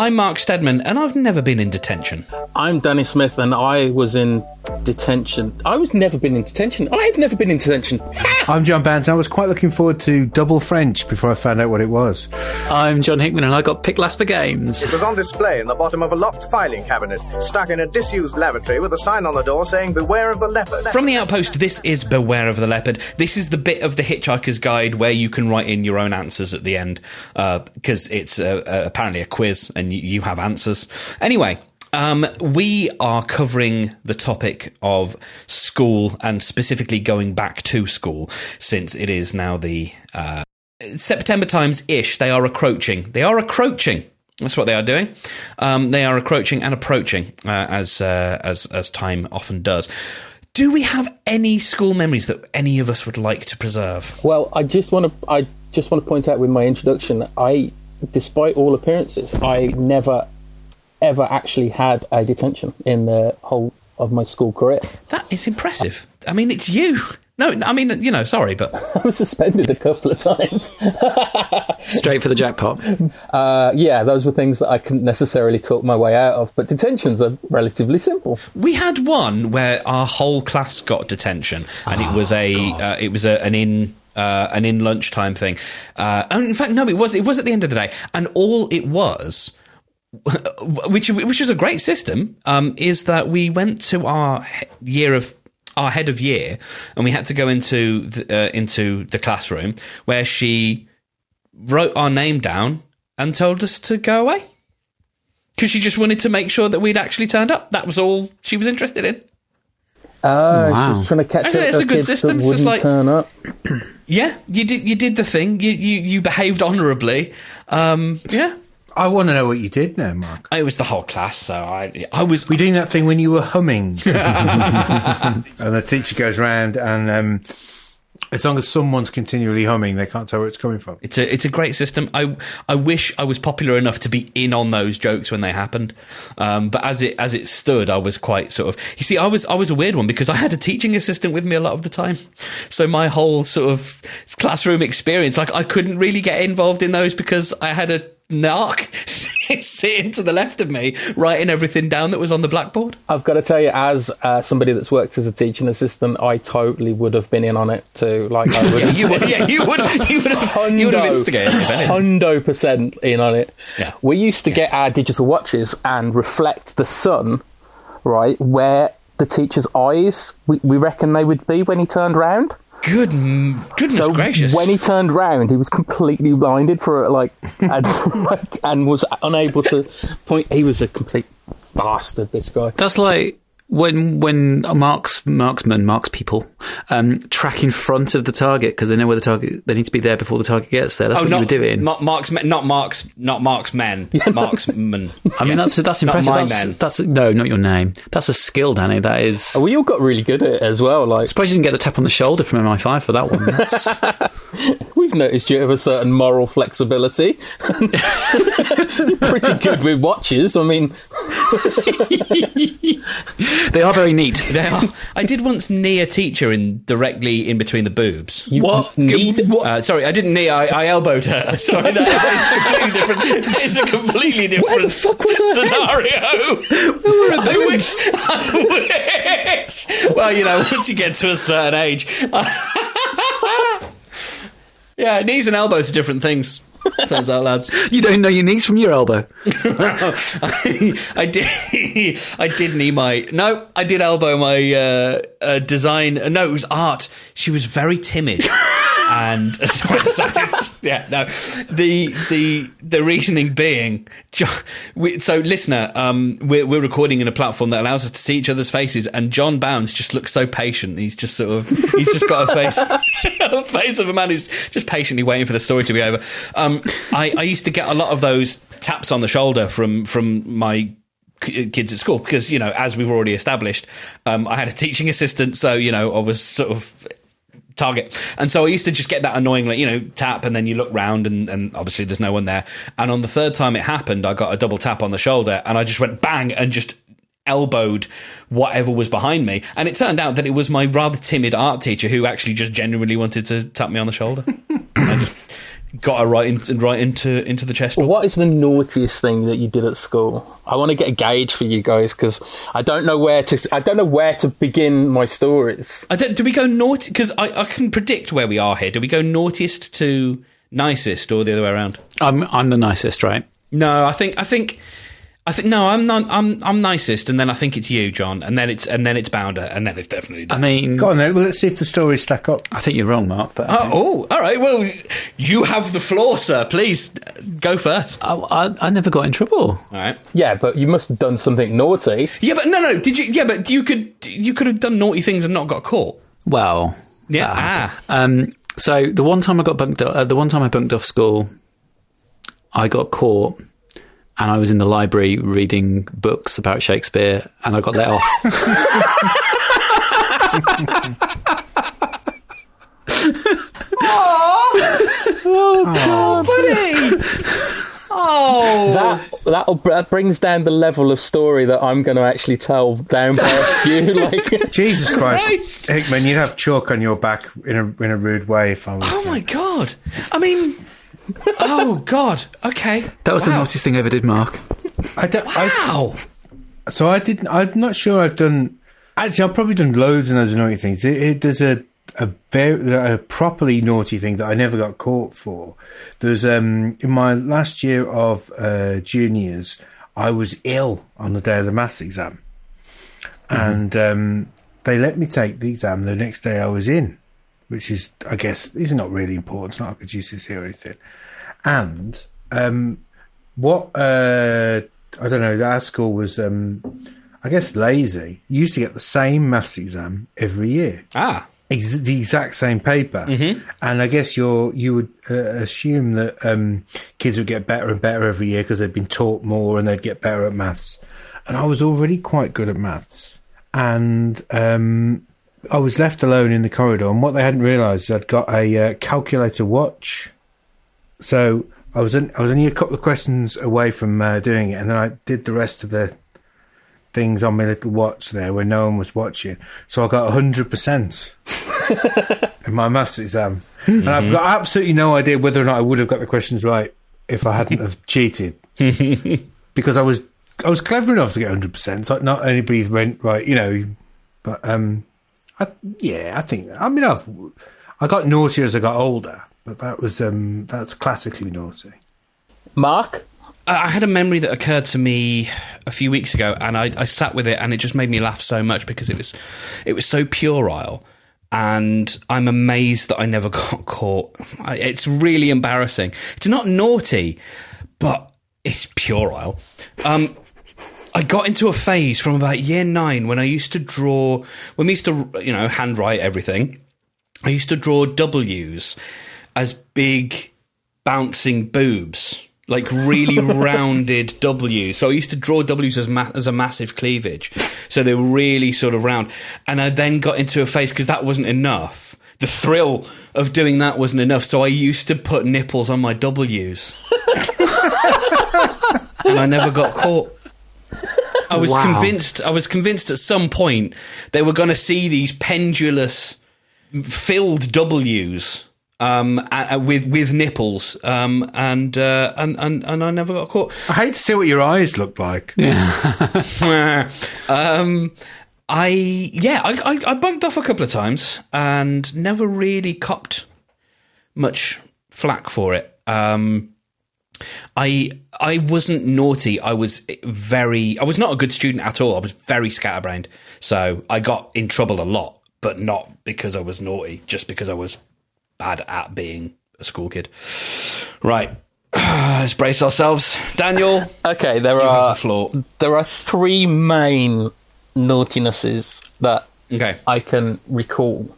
I'm Mark Stedman, and I've never been in detention. I'm Danny Smith, and I was in detention. I was never been in detention. I've never been in detention. I'm John Barnes, and I was quite looking forward to double French before I found out what it was. I'm John Hickman, and I got picked last for games. It was on display in the bottom of a locked filing cabinet, stuck in a disused lavatory with a sign on the door saying, Beware of the leopard. From the Outpost, this is Beware of the Leopard. This is the bit of the Hitchhiker's Guide where you can write in your own answers at the end, because uh, it's uh, uh, apparently a quiz and you, you have answers. Anyway, um, we are covering the topic of school and specifically going back to school since it is now the uh, September times ish. They are approaching. They are approaching. That's what they are doing. Um, they are approaching and approaching uh, as uh, as as time often does. Do we have any school memories that any of us would like to preserve? Well, I just want to. I just want to point out with my introduction. I, despite all appearances, I never ever actually had a detention in the whole of my school career. That is impressive. I mean, it's you. No, I mean, you know, sorry, but I was suspended a couple of times. Straight for the jackpot. Uh, yeah, those were things that I couldn't necessarily talk my way out of. But detentions are relatively simple. We had one where our whole class got detention, and oh, it was a uh, it was a, an in uh, an in lunchtime thing. Uh, in fact, no, it was it was at the end of the day, and all it was which which was a great system, um, is that we went to our year of our head of year, and we had to go into the, uh, into the classroom where she wrote our name down and told us to go away because she just wanted to make sure that we'd actually turned up. That was all she was interested in. Oh, wow. she's trying to catch Actually, up. It's a good system. It's just like turn up. yeah, you did. You did the thing. You you, you behaved honourably. Um, yeah. I want to know what you did now, Mark. It was the whole class, so I, I was. Were you doing that thing when you were humming? and the teacher goes round, and um, as long as someone's continually humming, they can't tell where it's coming from. It's a it's a great system. I I wish I was popular enough to be in on those jokes when they happened, um, but as it as it stood, I was quite sort of. You see, I was I was a weird one because I had a teaching assistant with me a lot of the time, so my whole sort of classroom experience, like I couldn't really get involved in those because I had a narc sitting to the left of me, writing everything down that was on the blackboard. I've got to tell you, as uh, somebody that's worked as a teaching assistant, I totally would have been in on it too. Like, I would yeah, you would, yeah, you would, you would have, hundo, you would have instigated Hundo percent in on it. Yeah. We used to yeah. get our digital watches and reflect the sun, right, where the teacher's eyes, we, we reckon they would be when he turned round. Good, goodness so gracious! When he turned round, he was completely blinded for like, and, and was unable to point. He was a complete bastard. This guy. That's like when when marks marksmen marks people um, track in front of the target because they know where the target they need to be there before the target gets there. That's oh, what not, you were doing. Not marks, not marks, not marksmen. marksmen. I mean, that's that's impressive. Not my that's, men. that's no, not your name. That's a skill, Danny. That is. Oh, we all got really good at it as well. Like, I suppose you didn't get the tap on the shoulder from MI5 for that one. That's... We've noticed you have a certain moral flexibility. You're pretty good with watches. I mean. They are very neat. They are. I did once knee a teacher in directly in between the boobs. You what? Need? What? Uh, sorry, I didn't knee. I, I elbowed her. Sorry, that is a completely different. That is a completely different Where the fuck was scenario. I wish. I wish. Well, you know, once you get to a certain age. yeah, knees and elbows are different things. Turns out, lads, you don't know your knees from your elbow. I, I, did. I did knee my. No, I did elbow my uh, uh, design. No, it was art. She was very timid and yeah, no, the the the reasoning being, so listener, um, we're we're recording in a platform that allows us to see each other's faces, and John Bounds just looks so patient. He's just sort of he's just got a face a face of a man who's just patiently waiting for the story to be over. Um, I, I used to get a lot of those taps on the shoulder from from my kids at school because you know as we've already established um, i had a teaching assistant so you know i was sort of target. And so I used to just get that annoying, like, you know, tap and then you look round and, and obviously there's no one there. And on the third time it happened, I got a double tap on the shoulder and I just went bang and just elbowed whatever was behind me. And it turned out that it was my rather timid art teacher who actually just genuinely wanted to tap me on the shoulder. I just got her right in, right into into the chest. What is the naughtiest thing that you did at school? I want to get a gauge for you guys because I don't know where to. I don't know where to begin my stories. I don't. Do we go naughty? Because I, I can predict where we are here. Do we go naughtiest to nicest, or the other way around? I'm I'm the nicest, right? No, I think I think I think no, I'm not. I'm I'm nicest, and then I think it's you, John, and then it's and then it's Bounder, and then it's definitely. Dan. I mean, go on then. Well, let's see if the stories stack up. I think you're wrong, Mark. But oh, oh, all right. Well, you have the floor, sir. Please go first. I, I, I never got in trouble. All right. Yeah, but you must have done something naughty. Yeah, but no, no. Did you? Yeah, but you could you could have done naughty things and not got caught. Well, yeah. Ah. Um. So the one time I got bunked, uh, the one time I bunked off school, I got caught and I was in the library reading books about Shakespeare, and I got let off. oh, buddy! Oh, that that that brings down the level of story that I'm going to actually tell down by a few. Like Jesus Christ, Christ, Hickman, you'd have chalk on your back in a in a rude way if I was. Oh my God! I mean, oh God! Okay, that was wow. the naughtiest thing I ever did, Mark. I don't. Wow. I, so I didn't. I'm not sure I've done. Actually, I've probably done loads of those naughty things. It, it, there's a a very a properly naughty thing that I never got caught for. There's um in my last year of uh, juniors, I was ill on the day of the maths exam, mm-hmm. and um, they let me take the exam the next day I was in, which is I guess is not really important. It's not like a GCSE or anything, and um, what uh, I don't know. Our school was, um, I guess, lazy. You used to get the same maths exam every year. Ah, Ex- the exact same paper, mm-hmm. and I guess you're you would uh, assume that um, kids would get better and better every year because they'd been taught more and they'd get better at maths. And I was already quite good at maths, and um, I was left alone in the corridor. And what they hadn't realised, I'd got a uh, calculator watch, so I was in, I was only a couple of questions away from uh, doing it, and then I did the rest of the things on my little watch there where no one was watching. So I got hundred percent in my maths exam, mm-hmm. and I've got absolutely no idea whether or not I would have got the questions right if I hadn't have cheated, because I was I was clever enough to get hundred percent. So not anybody went right, you know, but um, I, yeah, I think I mean I've I got naughtier as I got older. But that was um, that's classically naughty. Mark, I had a memory that occurred to me a few weeks ago, and I, I, sat with it, and it just made me laugh so much because it was it was so puerile, and I'm amazed that I never got caught. It's really embarrassing. It's not naughty, but it's puerile. Um, I got into a phase from about year nine when I used to draw. When we used to, you know, handwrite everything. I used to draw W's as big bouncing boobs, like really rounded W's. So I used to draw W's as, ma- as a massive cleavage. So they were really sort of round. And I then got into a phase because that wasn't enough. The thrill of doing that wasn't enough. So I used to put nipples on my W's. and I never got caught. I was wow. convinced. I was convinced at some point they were going to see these pendulous, filled W's um, with with nipples, um, and, uh, and and and I never got caught. I hate to see what your eyes look like. Yeah. um, I yeah, I, I, I bunked off a couple of times and never really copped much flack for it. Um, I I wasn't naughty. I was very. I was not a good student at all. I was very scatterbrained. So I got in trouble a lot, but not because I was naughty, just because I was bad at being a school kid. Right. Let's brace ourselves. Daniel. Okay, there are the there are three main naughtinesses that okay. I can recall.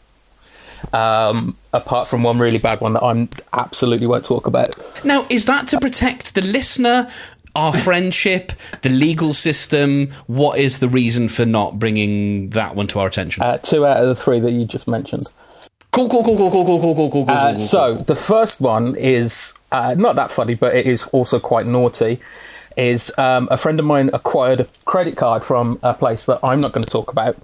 Um, apart from one really bad one that I'm absolutely won't talk about. Now, is that to protect the listener, our friendship, the legal system? What is the reason for not bringing that one to our attention? Uh, two out of the three that you just mentioned. Cool, cool, cool, cool, cool, cool, cool, cool, cool, uh, cool. So the first one is uh, not that funny, but it is also quite naughty. Is um, a friend of mine acquired a credit card from a place that I'm not going to talk about,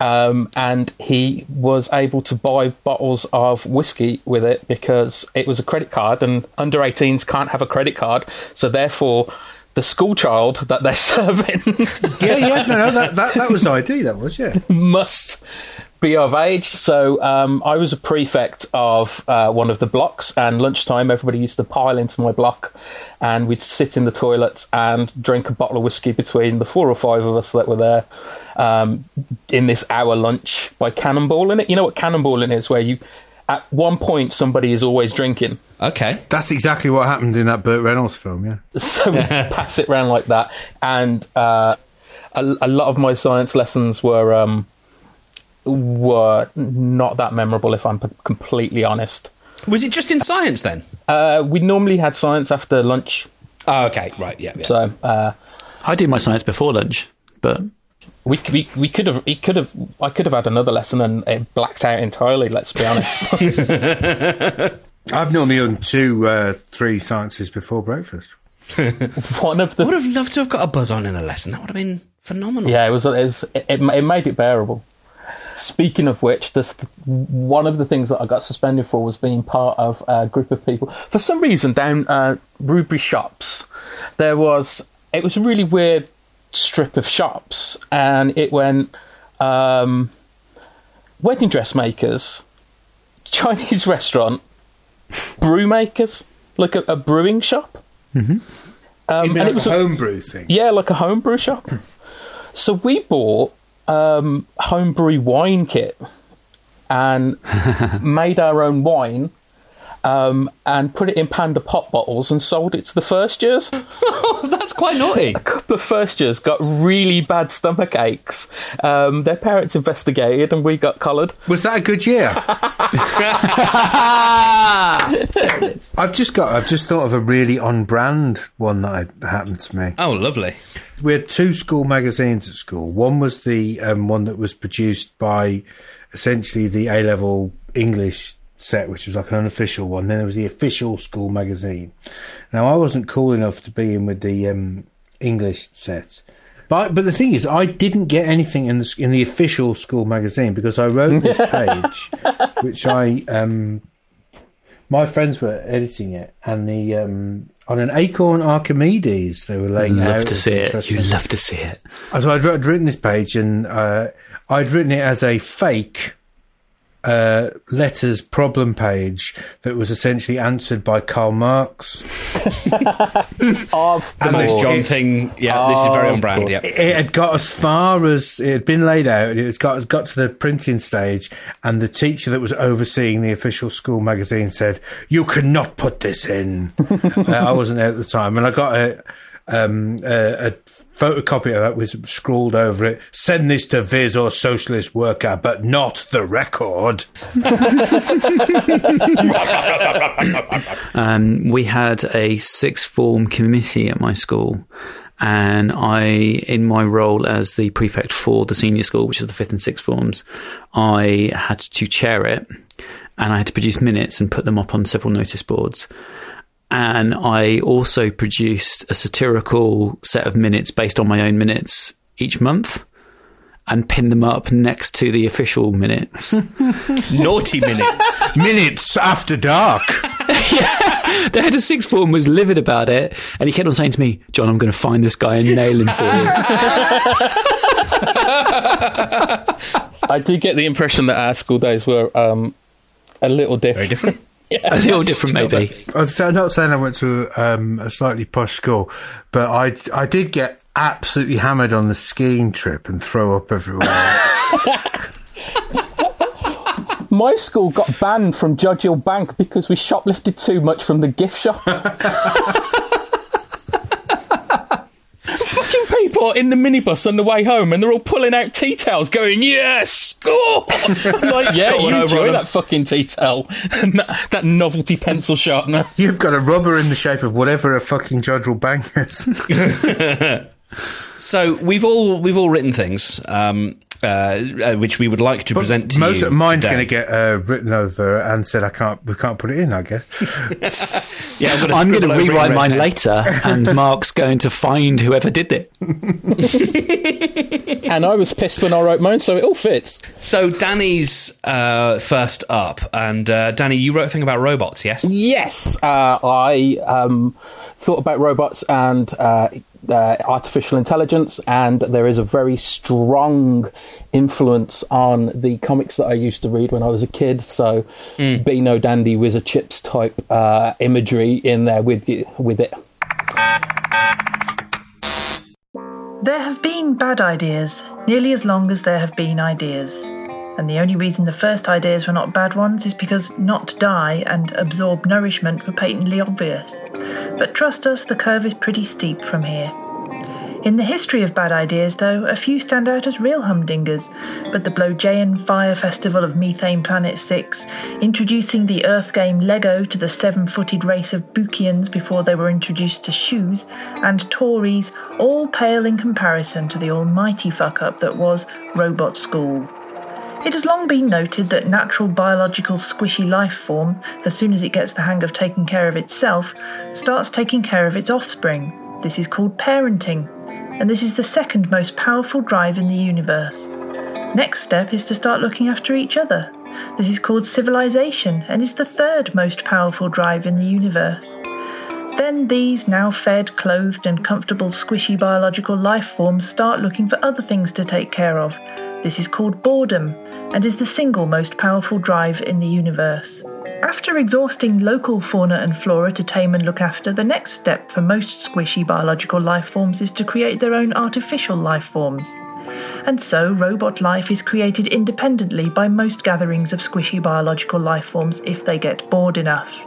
Um, and he was able to buy bottles of whiskey with it because it was a credit card, and under 18s can't have a credit card. So therefore, the school child that they're serving yeah, yeah, no, no, that, that, that was ID, that was, yeah. must be of age. So um, I was a prefect of uh, one of the blocks, and lunchtime everybody used to pile into my block, and we'd sit in the toilets and drink a bottle of whiskey between the four or five of us that were there um, in this hour lunch by cannonballing it. You know what cannonballing is, where you at one point somebody is always drinking. Okay. That's exactly what happened in that Burt Reynolds film, yeah. So we pass it around like that, and uh, a, a lot of my science lessons were um, were not that memorable, if I'm p- completely honest. Was it just in science then? Uh, we normally had science after lunch, Oh, okay. Right. Yeah. yeah. so uh, I do my science before lunch, but we, we we could have he could have I could have had another lesson and it blacked out entirely. Let's be honest. I've normally done two, uh, three sciences before breakfast. One of I the would have loved to have got a buzz on in a lesson. That would have been phenomenal. Yeah, it was. It, was, it, it it made it bearable. Speaking of which, this one of the things that I got suspended for was being part of a group of people. For some reason, down uh, Ruby Shops, there was it was a really weird strip of shops, and it went um, wedding dressmakers, Chinese restaurant, brew makers, like a, a brewing shop. Mm-hmm. Um, and like it was a a- homebrew thing? yeah, like a homebrew shop. So we bought um, homebrew wine kit and made our own wine um, and put it in panda pop bottles and sold it to the first years. That's quite naughty. A couple of first years got really bad stomach aches. Um, their parents investigated and we got collared. Was that a good year? I've just got. I've just thought of a really on-brand one that happened to me. Oh, lovely. We had two school magazines at school. One was the um, one that was produced by essentially the A level English set, which was like an unofficial one. Then there was the official school magazine. Now I wasn't cool enough to be in with the um, English set. But, but the thing is, I didn't get anything in the in the official school magazine because I wrote this page, which I um, my friends were editing it, and the um, on an Acorn Archimedes they were laying out. love to see it. You love to see it. So I'd, I'd written this page, and uh, I'd written it as a fake uh, letters problem page that was essentially answered by Karl Marx. Of And this John thing. Yeah, this is very on brand. Yeah. It had got as far as it had been laid out. It got got to the printing stage, and the teacher that was overseeing the official school magazine said, "You cannot put this in." uh, I wasn't there at the time, and I got a um, a, a photocopy of that was scrawled over it. Send this to Viz or Socialist Worker, but not the record. Um, we had a sixth form committee at my school, and I, in my role as the prefect for the senior school, which is the fifth and sixth forms, I had to chair it, and I had to produce minutes and put them up on several notice boards. And I also produced a satirical set of minutes based on my own minutes each month. And pinned them up next to the official minutes. Naughty minutes. Minutes after dark. the head of sixth form was livid about it, and he kept on saying to me, "John, I'm going to find this guy and nail him for you." I do get the impression that our school days were um, a little different. Very different. A little different, maybe. I'm not saying I went to um, a slightly posh school, but I I did get absolutely hammered on the skiing trip and throw up everywhere. My school got banned from Jodrell Bank because we shoplifted too much from the gift shop. Fucking people in the minibus on the way home and they're all pulling out tea towels going, yes, score! I'm like, yeah, Got you one enjoy on that fucking tea towel. and that, that novelty pencil sharpener. You've got a rubber in the shape of whatever a fucking Jodrell Bank is. So we've all we've all written things. Um, uh, uh, which we would like to But present to most you. of mine's going to get uh, written over and said I can't. We can't put it in. I guess. Yeah, I'm I'm going to scribble rewrite red mine pen. later, and Mark's going to find whoever did it. and I was pissed when I wrote mine, so it all fits. So Danny's uh, first up, and uh, Danny, you wrote a thing about robots, yes? Yes, uh, I um, thought about robots and uh, artificial intelligence, and there is a very strong influence on the comics that I used to read when I was a kid. So, Beano dandy Whizzer chips type uh, imagery in there with you with it. There have been bad ideas, nearly as long as there have been ideas. And the only reason the first ideas were not bad ones is because not to die and absorb nourishment were patently obvious. But trust us, the curve is pretty steep from here. In the history of bad ideas, though, a few stand out as real humdingers, but the Blojayan Fire Festival of Methane Planet 6, introducing the Earth game Lego to the seven footed race of Bukians before they were introduced to shoes, and Tories all pale in comparison to the almighty fuck up that was Robot School. It has long been noted that natural biological squishy life form, as soon as it gets the hang of taking care of itself, starts taking care of its offspring. This is called parenting, and this is the second most powerful drive in the universe. Next step is to start looking after each other. This is called civilization and is the third most powerful drive in the universe. Then these now fed, clothed, and comfortable squishy biological life forms start looking for other things to take care of. This is called boredom and is the single most powerful drive in the universe. After exhausting local fauna and flora to tame and look after, the next step for most squishy biological life forms is to create their own artificial life forms. And so, robot life is created independently by most gatherings of squishy biological life forms if they get bored enough.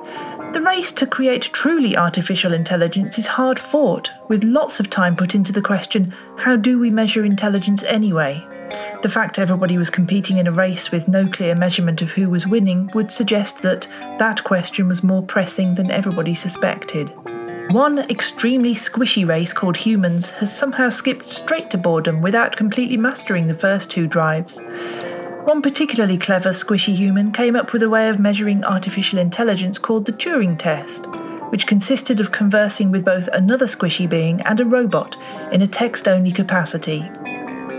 The race to create truly artificial intelligence is hard fought, with lots of time put into the question how do we measure intelligence anyway? The fact everybody was competing in a race with no clear measurement of who was winning would suggest that that question was more pressing than everybody suspected. One extremely squishy race called humans has somehow skipped straight to boredom without completely mastering the first two drives. One particularly clever squishy human came up with a way of measuring artificial intelligence called the Turing test, which consisted of conversing with both another squishy being and a robot in a text only capacity.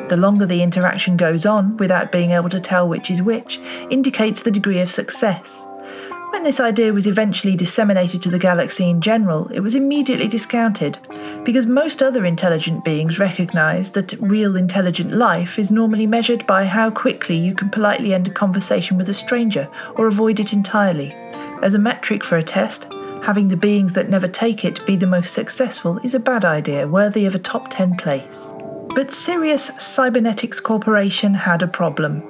The longer the interaction goes on without being able to tell which is which indicates the degree of success. When this idea was eventually disseminated to the galaxy in general, it was immediately discounted, because most other intelligent beings recognize that real intelligent life is normally measured by how quickly you can politely end a conversation with a stranger or avoid it entirely. As a metric for a test, having the beings that never take it be the most successful is a bad idea worthy of a top 10 place. But Sirius Cybernetics Corporation had a problem.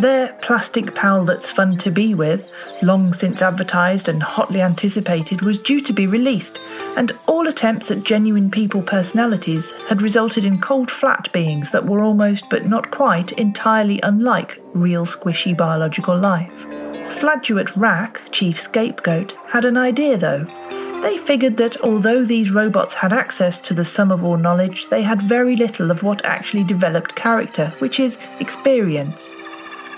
Their plastic pal that's fun to be with, long since advertised and hotly anticipated, was due to be released, and all attempts at genuine people personalities had resulted in cold flat beings that were almost but not quite entirely unlike real squishy biological life. Fladuate Rack, chief scapegoat, had an idea though. They figured that although these robots had access to the sum of all knowledge, they had very little of what actually developed character, which is experience.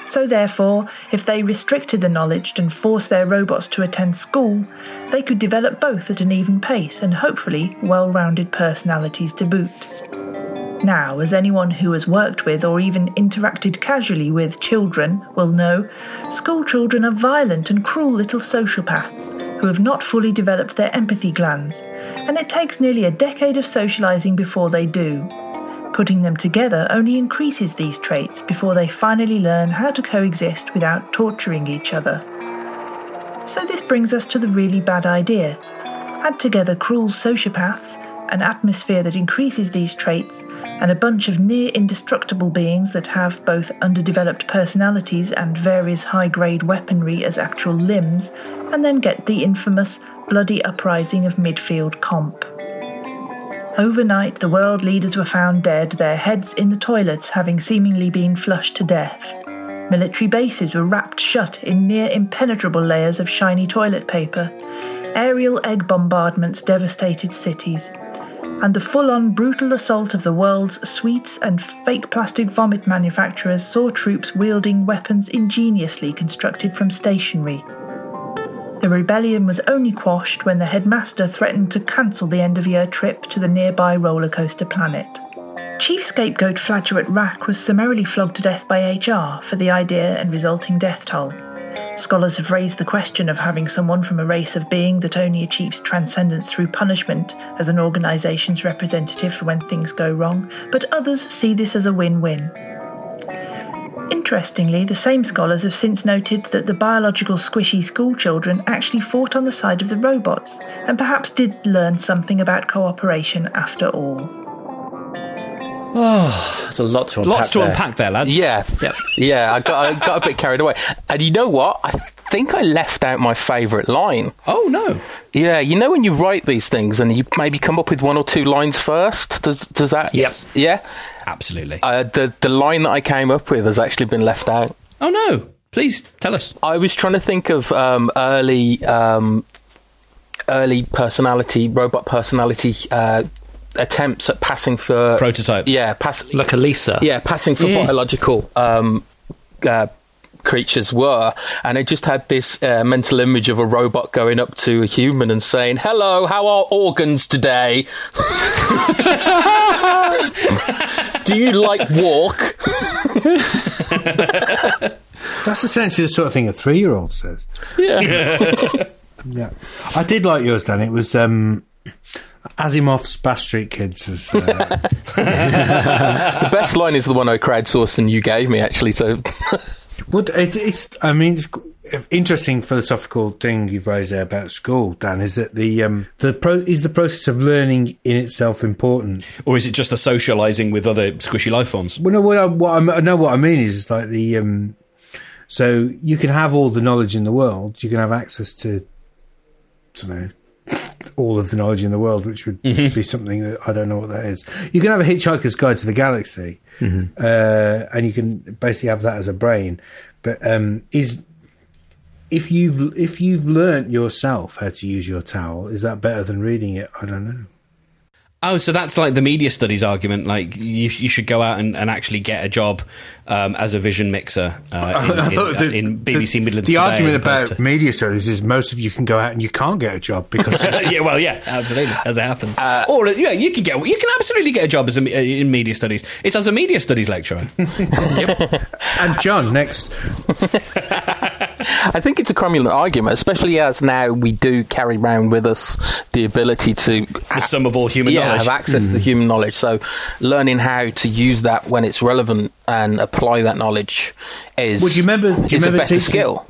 So, therefore, if they restricted the knowledge and forced their robots to attend school, they could develop both at an even pace and hopefully well rounded personalities to boot. Now, as anyone who has worked with or even interacted casually with children will know, school children are violent and cruel little sociopaths who have not fully developed their empathy glands, and it takes nearly a decade of socializing before they do. Putting them together only increases these traits before they finally learn how to coexist without torturing each other. So, this brings us to the really bad idea. Add together cruel sociopaths, an atmosphere that increases these traits, and a bunch of near indestructible beings that have both underdeveloped personalities and various high grade weaponry as actual limbs, and then get the infamous bloody uprising of midfield comp. Overnight, the world leaders were found dead, their heads in the toilets having seemingly been flushed to death. Military bases were wrapped shut in near impenetrable layers of shiny toilet paper. Aerial egg bombardments devastated cities. And the full on brutal assault of the world's sweets and fake plastic vomit manufacturers saw troops wielding weapons ingeniously constructed from stationery. The rebellion was only quashed when the headmaster threatened to cancel the end of year trip to the nearby roller coaster planet. Chief scapegoat Flageolet Rack was summarily flogged to death by HR for the idea and resulting death toll. Scholars have raised the question of having someone from a race of being that only achieves transcendence through punishment as an organisation's representative for when things go wrong, but others see this as a win win. Interestingly, the same scholars have since noted that the biological squishy schoolchildren actually fought on the side of the robots and perhaps did learn something about cooperation after all. Oh, there's a lot to unpack. Lots to there. unpack there, lads. Yeah, yep. yeah. I got I got a bit carried away, and you know what? I think I left out my favourite line. Oh no! Yeah, you know when you write these things and you maybe come up with one or two lines first. Does does that? Yes. Yeah. Absolutely. Uh, the the line that I came up with has actually been left out. Oh no! Please tell us. I was trying to think of um, early. Um, early personality, robot personality uh, attempts at passing for prototypes. Yeah, pass like Eliza. Yeah, passing for mm. biological um, uh, creatures were, and it just had this uh, mental image of a robot going up to a human and saying, "Hello, how are organs today? Do you like walk?" That's essentially the sort of thing a three-year-old says. Yeah. yeah, I did like yours, Dan. It was. Um, Asimov's Bash Street Kids is. Uh... the best line is the one I crowdsourced and you gave me, actually. So, what it, it's? I mean, it's interesting philosophical thing you've raised there about school, Dan. Is that the um, the pro, is the process of learning in itself important, or is it just a socializing with other squishy life forms? Well, no, what I, what I, know what I mean is it's like the. Um, so you can have all the knowledge in the world. You can have access to, I don't know, all of the knowledge in the world, which would mm-hmm. be something that I don't know what that is. You can have a Hitchhiker's Guide to the Galaxy, mm-hmm. uh, and you can basically have that as a brain. But um, is if you've if you've learnt yourself how to use your towel, is that better than reading it? I don't know. Oh, so that's like the media studies argument. Like you, you should go out and, and actually get a job um, as a vision mixer uh, in, in, the, in, BBC the, Midlands. The argument about to... media studies is most of you can go out and you can't get a job because yeah, well, yeah, absolutely, as it happens. Uh, or yeah, you can get you can absolutely get a job as a, uh, in media studies. It's as a media studies lecturer. and John next. I think it's a cromulent argument, especially as now we do carry around with us the ability to the sum of all human yeah, knowledge, have access mm. to human knowledge. So, learning how to use that when it's relevant and apply that knowledge is. Well, you remember? Do you remember a better teachers, skill.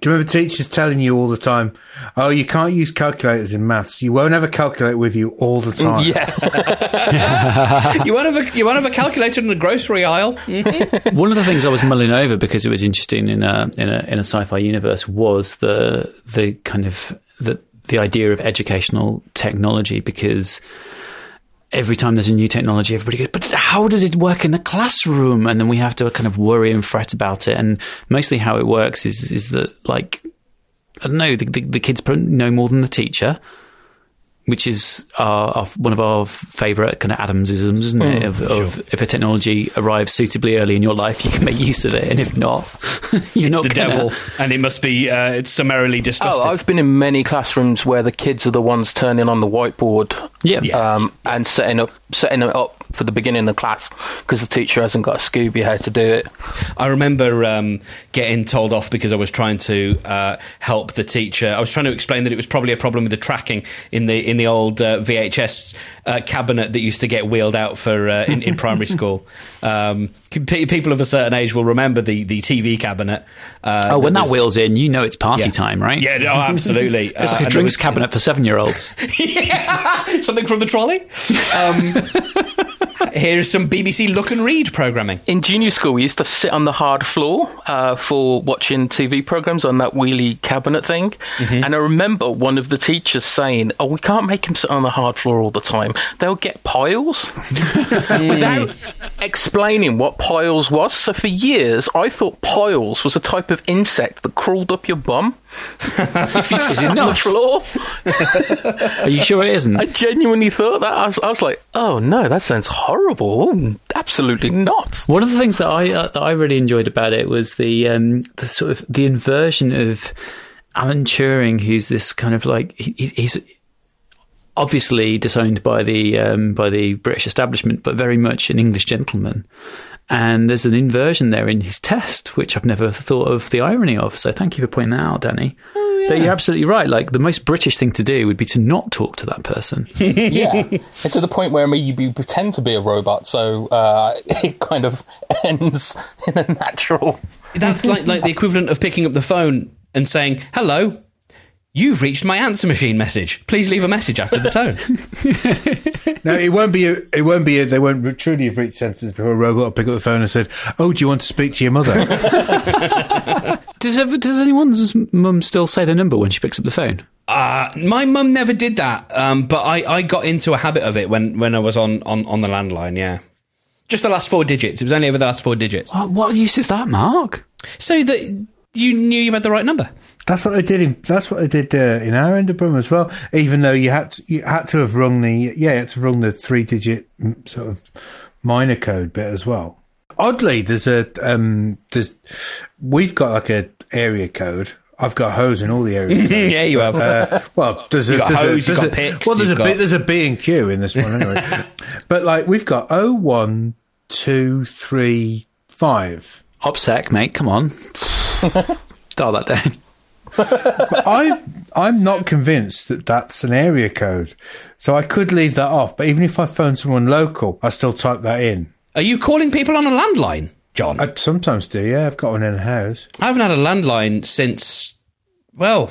Do you remember teachers telling you all the time, "Oh, you can't use calculators in maths. You won't have a calculator with you all the time." Yeah. you won't have a you won't have a calculator in the grocery aisle. Mm-hmm. One of the things I was mulling over because it was interesting in a in a in a sci-fi universe was the the kind of the the idea of educational technology because every time there's a new technology, everybody goes, but how does it work in the classroom? And then we have to kind of worry and fret about it. And mostly how it works is, is that like, I don't know, the, the, the kids know more than the teacher which is our, our, one of our favourite kind of Adamsisms, isn't it? Mm, of, sure. of, if a technology arrives suitably early in your life, you can make use of it, and if not, you're it's not the gonna... devil, and it must be uh, it's summarily distrusted. Oh, I've been in many classrooms where the kids are the ones turning on the whiteboard, yeah, um, and setting up setting it up for the beginning of class because the teacher hasn't got a Scooby how to do it. I remember um, getting told off because I was trying to uh, help the teacher. I was trying to explain that it was probably a problem with the tracking in the in the old uh, VHS uh, cabinet that used to get wheeled out for uh, in, in, primary school. Um, people of a certain age will remember the, the TV cabinet. Uh, oh, when that, wheels in, you know it's party yeah. time, right? Yeah, oh, absolutely. it's like a uh, drinks was, cabinet for seven year olds. yeah, something from the trolley. Um, Here's some BBC Look and Read programming. In junior school, we used to sit on the hard floor uh, for watching TV programs on that wheelie cabinet thing. Mm-hmm. And I remember one of the teachers saying, "Oh, we can't make him sit on the hard floor all the time. They'll get piles." Without explaining what piles was. So for years, I thought piles was a type of insect that crawled up your bum. Is it not floor? Are you sure it isn't? I genuinely thought that. I was, I was like, oh no, that sounds horrible. Oh, absolutely not. One of the things that I uh, that I really enjoyed about it was the um, the sort of the inversion of Alan Turing, who's this kind of like he, he's obviously disowned by the um, by the British establishment, but very much an English gentleman. And there's an inversion there in his test, which I've never thought of the irony of. So thank you for pointing that out, Danny. Oh, yeah. But you're absolutely right. Like the most British thing to do would be to not talk to that person. yeah, and to the point where maybe you pretend to be a robot, so uh, it kind of ends in a natural. That's like like the equivalent of picking up the phone and saying, "Hello, You've reached my answer machine message. Please leave a message after the tone. no, it won't be. A, it won't be. A, they won't truly have reached sentences before a robot will pick up the phone and said, "Oh, do you want to speak to your mother?" does ever, does anyone's mum still say the number when she picks up the phone? Uh, my mum never did that, um, but I, I got into a habit of it when, when I was on, on, on the landline. Yeah, just the last four digits. It was only over the last four digits. What, what use is that, Mark? So that you knew you had the right number. That's what they did. In, that's what they did uh, in our end of Brum as well. Even though you had to, you had to have rung the yeah, you had to rung the three digit mm, sort of minor code bit as well. Oddly, there's a um, there's we've got like a area code. I've got hose in all the areas. yeah, you have. Uh, well, there's a, got there's hose, a, you've got a, picks, well, there's a got... bit, there's a B and Q in this one anyway. but like we've got oh one two three five. OPSEC, mate. Come on, dial that down. I I'm not convinced that that's an area code, so I could leave that off. But even if I phone someone local, I still type that in. Are you calling people on a landline, John? I sometimes do. Yeah, I've got one in the house. I haven't had a landline since well.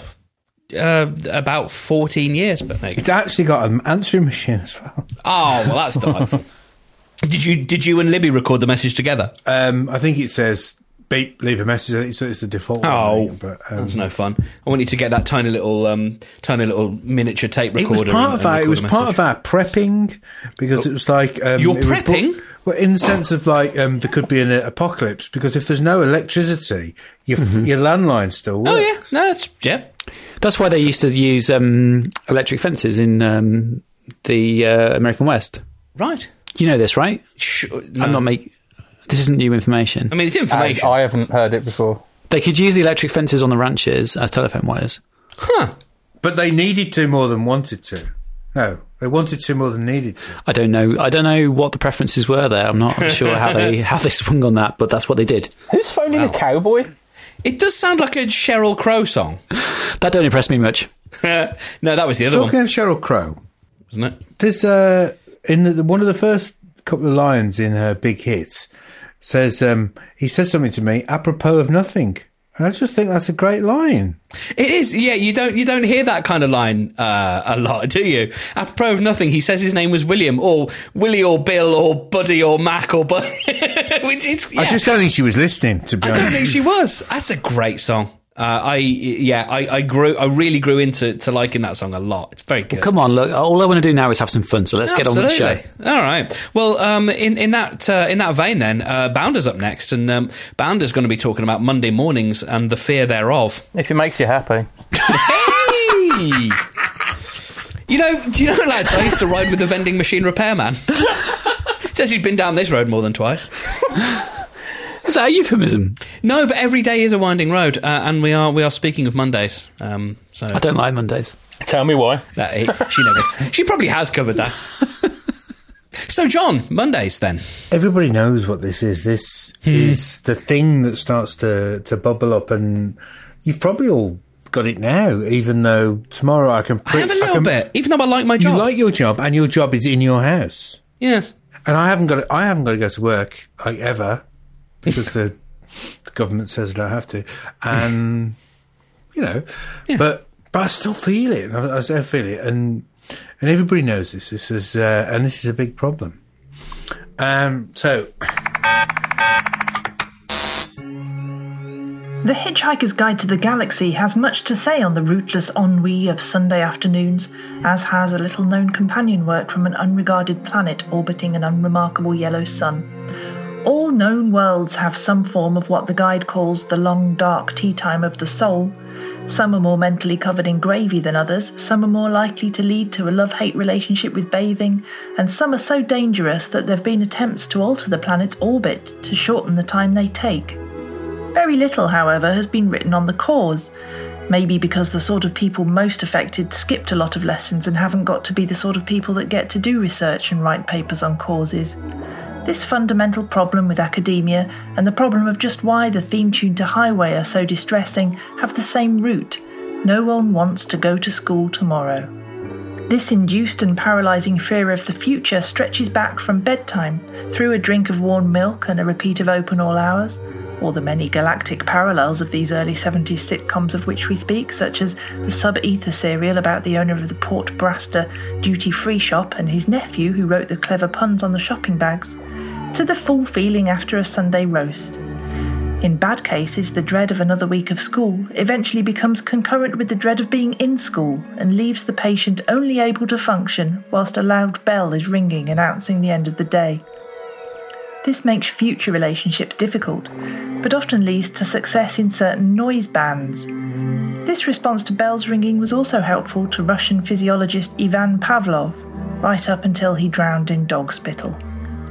Uh, about 14 years, but maybe. It's actually got an answering machine as well. Oh, well, that's delightful. did you did you and Libby record the message together? Um, I think it says beep, leave a message. So it's the default. Oh, one, but, um, that's no fun. I want you to get that tiny little, um, tiny little miniature tape recorder. It was part and, of our. It was part of our prepping because oh, it was like um, you're prepping. well, in the sense of like um, there could be an apocalypse because if there's no electricity, your mm-hmm. your landline still works. Oh yeah, no, that's yeah. That's why they used to use um, electric fences in um, the uh, American West. Right. You know this, right? Sure, no. I'm not making. This isn't new information. I mean, it's information. I, I haven't heard it before. They could use the electric fences on the ranches as telephone wires. Huh. But they needed to more than wanted to. No, they wanted to more than needed to. I don't know. I don't know what the preferences were there. I'm not sure how they how they swung on that, but that's what they did. Who's phoning wow. a cowboy? It does sound like a Sheryl Crow song. that don't impress me much. no, that was the other Talking one. Talking of Sheryl Crow, wasn't it? There's uh, in the, one of the first couple of lines in her big hits says um, he says something to me apropos of nothing. And I just think that's a great line. It is, yeah. You don't you don't hear that kind of line uh, a lot, do you? Apropos of nothing, he says his name was William, or Willie, or Bill, or Buddy, or Mac, or Buddy. yeah. I just don't think she was listening. To be I honest, don't think she was. That's a great song. Uh, I yeah, I, I, grew, I really grew into to liking that song a lot. It's very good. Well, come on, look, all I want to do now is have some fun. So let's Absolutely. get on with the show. All right. Well, um, in in that uh, in that vein, then uh, Bounder's up next, and um, Bounder's going to be talking about Monday mornings and the fear thereof. If it makes you happy. hey. You know, do you know, lads? I used to ride with the vending machine repairman. Says he'd been down this road more than twice. Is that a euphemism? No, but every day is a winding road, uh, and we are we are speaking of Mondays. Um, so I don't like Mondays. Tell me why. she never. she probably has covered that. so, John, Mondays then. Everybody knows what this is. This hmm. is the thing that starts to to bubble up, and you've probably all got it now. Even though tomorrow I can. Pre- I have a little can, bit. Even though I like my job. You like your job, and your job is in your house. Yes. And I haven't got. To, I haven't got to go to work like ever because the, the, government says that I don't have to, and you know, yeah. but but I still feel it. I, I still feel it, and and everybody knows this. This is uh, and this is a big problem. Um, so. The Hitchhiker's Guide to the Galaxy has much to say on the rootless ennui of Sunday afternoons, as has a little known companion work from an unregarded planet orbiting an unremarkable yellow sun. All known worlds have some form of what the guide calls the long dark tea time of the soul, Some are more mentally covered in gravy than others, some are more likely to lead to a love hate relationship with bathing, and some are so dangerous that there have been attempts to alter the planet's orbit to shorten the time they take. Very little, however, has been written on the cause. Maybe because the sort of people most affected skipped a lot of lessons and haven't got to be the sort of people that get to do research and write papers on causes. This fundamental problem with academia and the problem of just why the theme tune to Highway are so distressing have the same root. No one wants to go to school tomorrow. This induced and paralysing fear of the future stretches back from bedtime, through a drink of warm milk and a repeat of open all hours, or the many galactic parallels of these early 70s sitcoms of which we speak, such as the Sub Ether serial about the owner of the Port Braster duty free shop and his nephew who wrote the clever puns on the shopping bags, to the full feeling after a Sunday roast. In bad cases, the dread of another week of school eventually becomes concurrent with the dread of being in school and leaves the patient only able to function whilst a loud bell is ringing announcing the end of the day. This makes future relationships difficult, but often leads to success in certain noise bands. This response to bells ringing was also helpful to Russian physiologist Ivan Pavlov, right up until he drowned in dog spittle.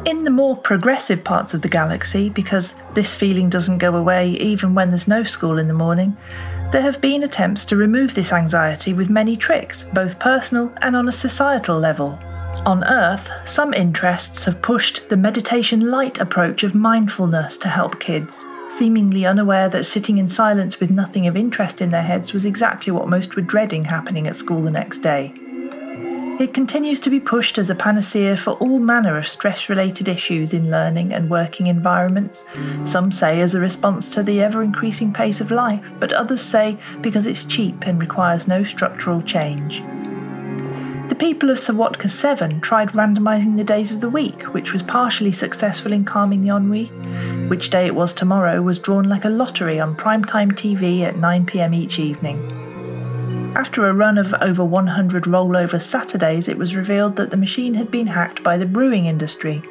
In the more progressive parts of the galaxy, because this feeling doesn't go away even when there's no school in the morning, there have been attempts to remove this anxiety with many tricks, both personal and on a societal level. On Earth, some interests have pushed the meditation light approach of mindfulness to help kids, seemingly unaware that sitting in silence with nothing of interest in their heads was exactly what most were dreading happening at school the next day. It continues to be pushed as a panacea for all manner of stress related issues in learning and working environments. Some say as a response to the ever increasing pace of life, but others say because it's cheap and requires no structural change. The people of Sawatka 7 tried randomising the days of the week, which was partially successful in calming the ennui. Which day it was tomorrow was drawn like a lottery on primetime TV at 9pm each evening. After a run of over 100 rollover Saturdays, it was revealed that the machine had been hacked by the brewing industry.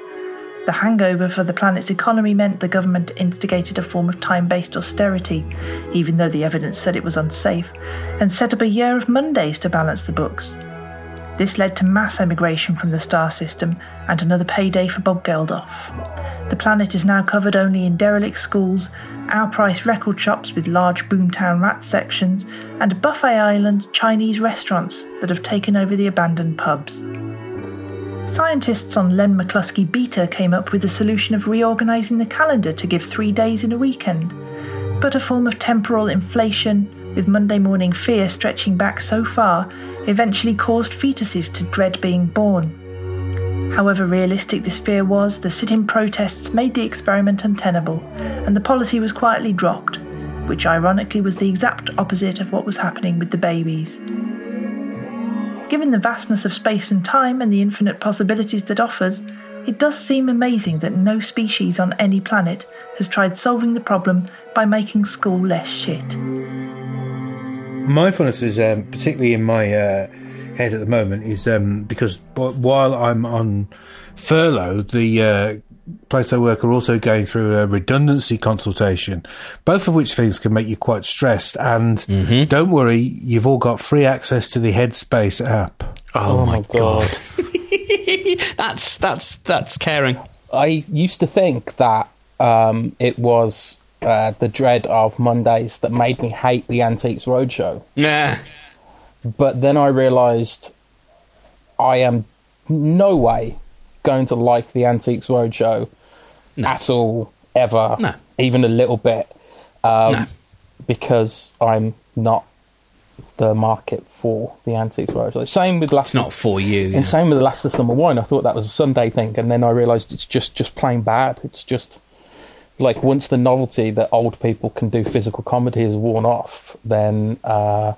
The hangover for the planet's economy meant the government instigated a form of time based austerity, even though the evidence said it was unsafe, and set up a year of Mondays to balance the books. This led to mass emigration from the star system and another payday for Bob Geldof. The planet is now covered only in derelict schools, our price record shops with large boomtown rat sections, and buffet island Chinese restaurants that have taken over the abandoned pubs. Scientists on Len McCluskey Beta came up with the solution of reorganising the calendar to give three days in a weekend, but a form of temporal inflation, with Monday morning fear stretching back so far, eventually caused fetuses to dread being born. However realistic this fear was, the sit in protests made the experiment untenable, and the policy was quietly dropped, which ironically was the exact opposite of what was happening with the babies. Given the vastness of space and time and the infinite possibilities that offers, it does seem amazing that no species on any planet has tried solving the problem by making school less shit. Mindfulness is um, particularly in my uh, head at the moment is um, because while I'm on furlough, the uh, place I work are also going through a redundancy consultation, both of which things can make you quite stressed. And mm-hmm. don't worry, you've all got free access to the Headspace app. Oh, oh my god, that's that's that's caring. I used to think that um, it was uh, the dread of Mondays that made me hate the Antiques Roadshow. Yeah. But then I realised I am no way going to like the Antiques Roadshow no. at all, ever, no. even a little bit, um, no. because I'm not the market for the Antiques Roadshow. Same with last. It's not for you. And same with the Last of Summer Wine. I thought that was a Sunday thing, and then I realised it's just just plain bad. It's just like once the novelty that old people can do physical comedy has worn off, then. Uh,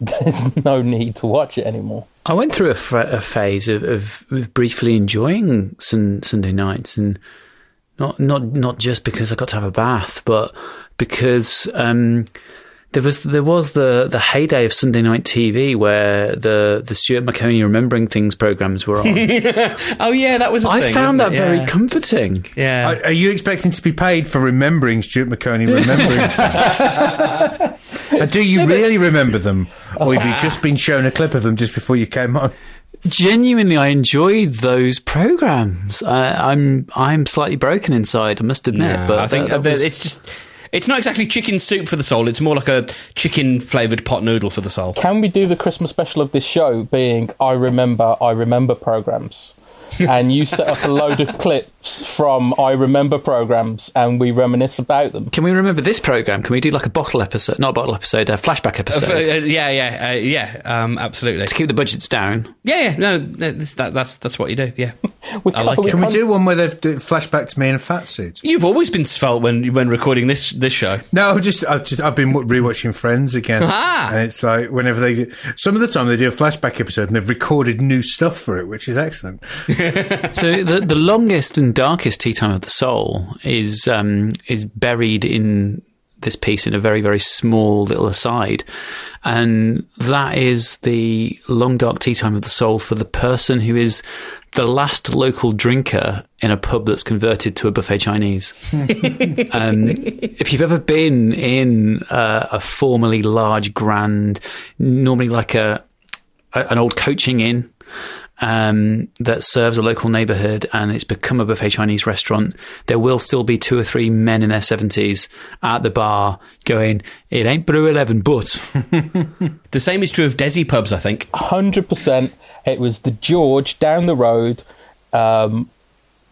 there's no need to watch it anymore. I went through a, f- a phase of, of, of, briefly enjoying sun- Sunday nights, and not not not just because I got to have a bath, but because um, There was there was the the heyday of Sunday night TV where the the Stuart Maconie remembering things programs were on. oh yeah, that was. I thing, found that yeah. very comforting. Yeah. Are, are, you expecting to be paid for remembering Stuart Maconie remembering? and do you really remember them, or have you just been shown a clip of them just before you came on? Genuinely, I enjoyed those programs. I, I'm I'm slightly broken inside. I must admit, Yeah, but I think that- that that was- it's just. It's not exactly chicken soup for the soul. It's more like a chicken flavored pot noodle for the soul. Can we do the Christmas special of this show being I remember, I remember programs? and you set up a load of clips from I remember programs and we reminisce about them. Can we remember this program? Can we do like a bottle episode? Not a bottle episode, a flashback Uh, episode. uh, yeah, yeah, uh, yeah. Um, absolutely. to keep the budgets down. Yeah, yeah. No, that's that, that's that's what you do. Yeah. We I like can't- it. Can we do one where they've d- flashback to me in a fat suit? You've always been svelte when when recording this this show. No, I've just I've, just, I've been rewatching Friends again, Ah. and it's like whenever they some of the time they do a flashback episode and they've recorded new stuff for it, which is excellent. So the the longest and darkest tea time of the soul is um, is buried in this piece in a very very small little aside, and that is the long dark tea time of the soul for the person who is the last local drinker in a pub that's converted to a buffet Chinese. um, if you've ever been in uh, a formerly large, grand, normally like a, a an old coaching inn um, that serves a local neighborhood and it's become a buffet Chinese restaurant, there will still be two or three men in their 70s at the bar going, It ain't Brew 11, but. The same is true of Desi pubs, I think. hundred percent. It was the George down the road, um,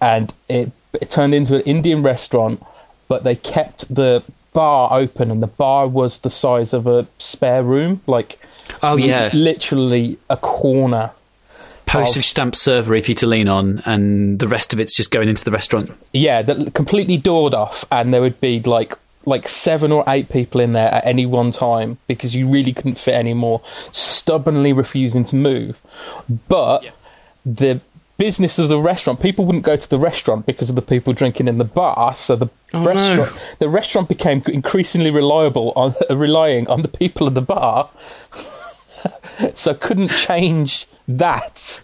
and it, it turned into an Indian restaurant. But they kept the bar open, and the bar was the size of a spare room, like Oh, yeah. literally a corner. Postage stamp servery for you to lean on, and the rest of it's just going into the restaurant. Yeah, that completely doored off, and there would be like like seven or eight people in there at any one time because you really couldn't fit any more, stubbornly refusing to move. But the business of the restaurant, people wouldn't go to the restaurant because of the people drinking in the bar. So the Oh, no. restaurant, the restaurant became increasingly reliable on relying on the people of the bar. so couldn't change that.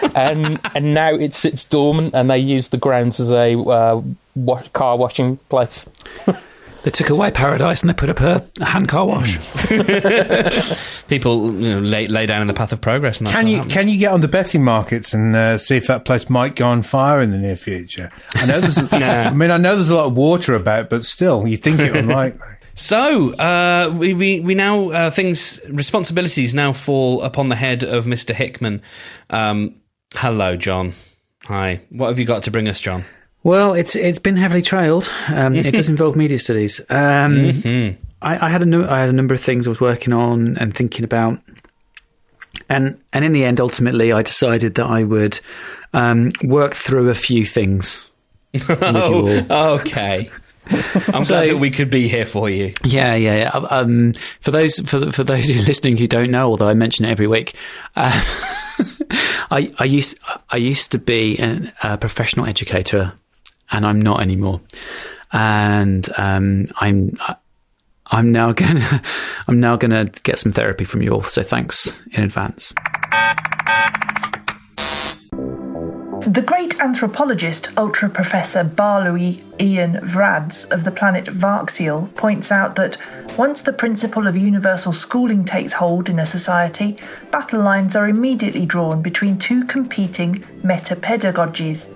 and and now it sits dormant, and they use the grounds as a uh, wa- car washing place. They took away paradise and they put up a, a hand car wash. People you know, lay, lay down in the path of progress. And that's Can what you happens. can you get on the betting markets and uh, see if that place might go on fire in the near future? I know there's, a, I mean, I know there's a lot of water about, but still, you think it unlikely. So uh, we, we we now uh, things responsibilities now fall upon the head of Mister Hickman. Um, hello, John. Hi. What have you got to bring us, John? Well, it's it's been heavily trailed. Um, it does involve media studies. Um, I, I had a nu- I had a number of things I was working on and thinking about, and and in the end, ultimately, I decided that I would um, work through a few things. with you all. Oh, okay. I'm So- glad that we could be here for you. Yeah, yeah. yeah. Um, for those for for those who are listening who don't know, although I mention it every week, uh, I I used I used to be an, a professional educator, and I'm not anymore. And um, I'm I'm now gonna I'm now gonna get some therapy from you all. So thanks in advance. The great anthropologist, ultra professor Barlowy Ian Vrads of the planet Varxiel points out that once the principle of universal schooling takes hold in a society, battle lines are immediately drawn between two competing meta-pedagogies.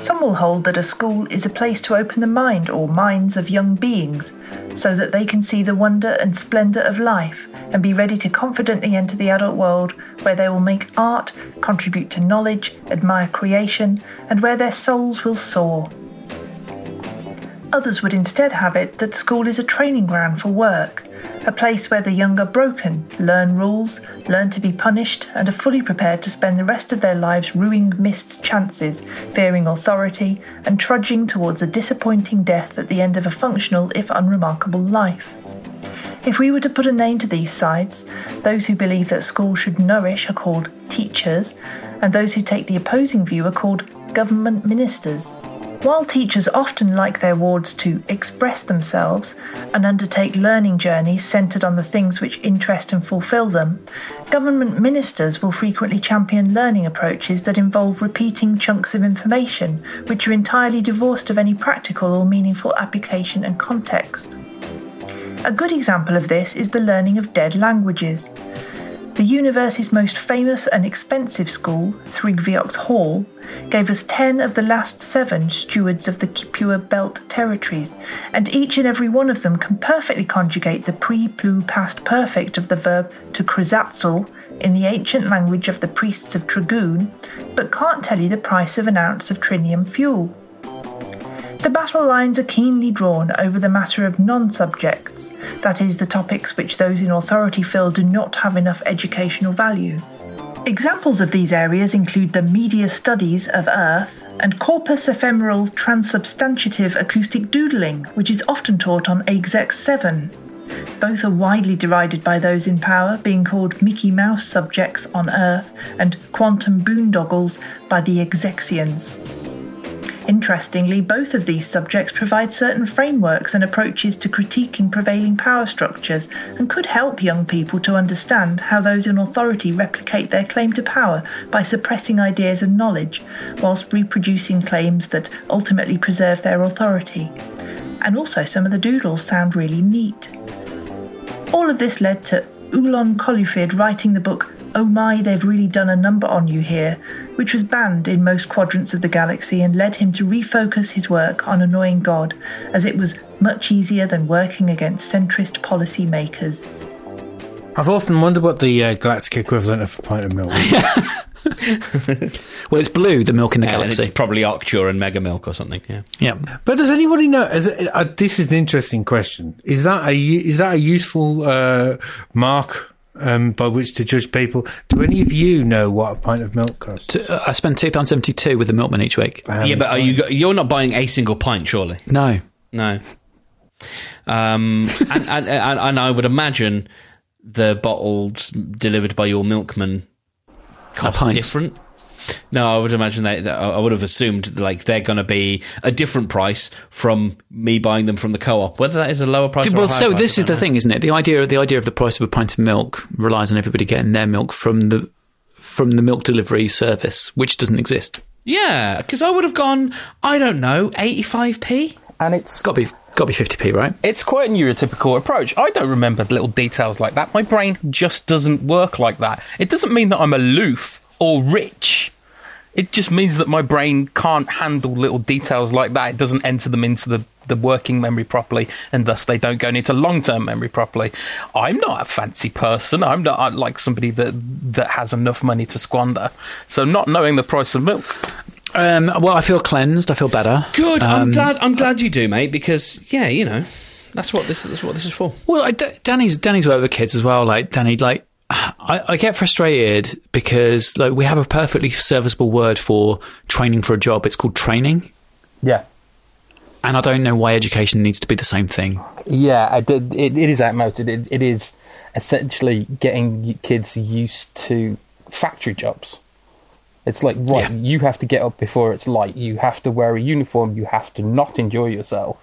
Some will hold that a school is a place to open the mind or minds of young beings so that they can see the wonder and splendour of life and be ready to confidently enter the adult world where they will make art, contribute to knowledge, admire creation, and where their souls will soar. Others would instead have it that school is a training ground for work, a place where the young are broken, learn rules, learn to be punished, and are fully prepared to spend the rest of their lives rueing missed chances, fearing authority, and trudging towards a disappointing death at the end of a functional, if unremarkable, life. If we were to put a name to these sides, those who believe that school should nourish are called teachers, and those who take the opposing view are called government ministers. While teachers often like their wards to express themselves and undertake learning journeys centred on the things which interest and fulfil them, government ministers will frequently champion learning approaches that involve repeating chunks of information which are entirely divorced of any practical or meaningful application and context. A good example of this is the learning of dead languages. The university's most famous and expensive school, Thrigviox Hall, gave us 10 of the last seven stewards of the Kipua Belt territories, and each and every one of them can perfectly conjugate the pre plu past perfect of the verb to krizatzel in the ancient language of the priests of Tragoon, but can't tell you the price of an ounce of trinium fuel. The battle lines are keenly drawn over the matter of non subjects, that is, the topics which those in authority feel do not have enough educational value. Examples of these areas include the media studies of Earth and corpus ephemeral transubstantiative acoustic doodling, which is often taught on Exec 7. Both are widely derided by those in power, being called Mickey Mouse subjects on Earth and quantum boondoggles by the Exexians. Interestingly, both of these subjects provide certain frameworks and approaches to critiquing prevailing power structures and could help young people to understand how those in authority replicate their claim to power by suppressing ideas and knowledge, whilst reproducing claims that ultimately preserve their authority. And also, some of the doodles sound really neat. All of this led to Oolon Colluphid writing the book Oh My, They've Really Done a Number on You Here, which was banned in most quadrants of the galaxy and led him to refocus his work on annoying God, as it was much easier than working against centrist policy makers. I've often wondered what the uh, galactic equivalent of a pint of milk is. well, it's blue, the milk in the Yeah, galaxy. it's probably Octure and Mega Milk or something. Yeah. Yeah. But does anybody know? Is it, uh, this is an interesting question. Is that a u- is that a useful uh, mark um, by which to judge people? Do any of you know what a pint of milk costs? T- uh, I spend two pounds seventy two with the milkman each week. Um, yeah, but are you, you're not buying a single pint, surely? No, No. Um, and, and, and, and I would imagine the bottles delivered by your milkman cost pints. different. No, I would imagine that, that I would have assumed like they're going to be a different price from me buying them from the co-op. Whether that is a lower price. or a well, so price, this is don't the know. thing, isn't it? The idea, the idea of the price of a pint of milk relies on everybody getting their milk from the from the milk delivery service, which doesn't exist. Yeah, because I would have gone. I don't know, eighty-five p. And it's Got to be got to be fifty p, right? it's quite a neurotypical approach. I don't remember little details like that. My brain just doesn't work like that. It doesn't mean that I'm aloof or rich. It just means that my brain can't handle little details like that. It doesn't enter them into the, the working memory properly, and thus they don't go into long term memory properly. I'm not a fancy person. I'm not I'm like somebody that that has enough money to squander. So not knowing the price of milk Um, well, I feel cleansed. I feel better. Good. I'm Um, glad. I'm glad you do, mate. Because yeah, you know, that's what this. That's what this is for. Well, I, D- Danny's Danny's worked with kids as well. Like Danny, like I, I get frustrated because like we have a perfectly serviceable word for training for a job. It's called training, Yeah. and I don't know why education needs to be the same thing. Yeah, did, it, it is outmoded. It, it is essentially getting kids used to factory jobs. It's like, right, Yeah. you have to get up before it's light. You have to wear a uniform. You have to not enjoy yourself.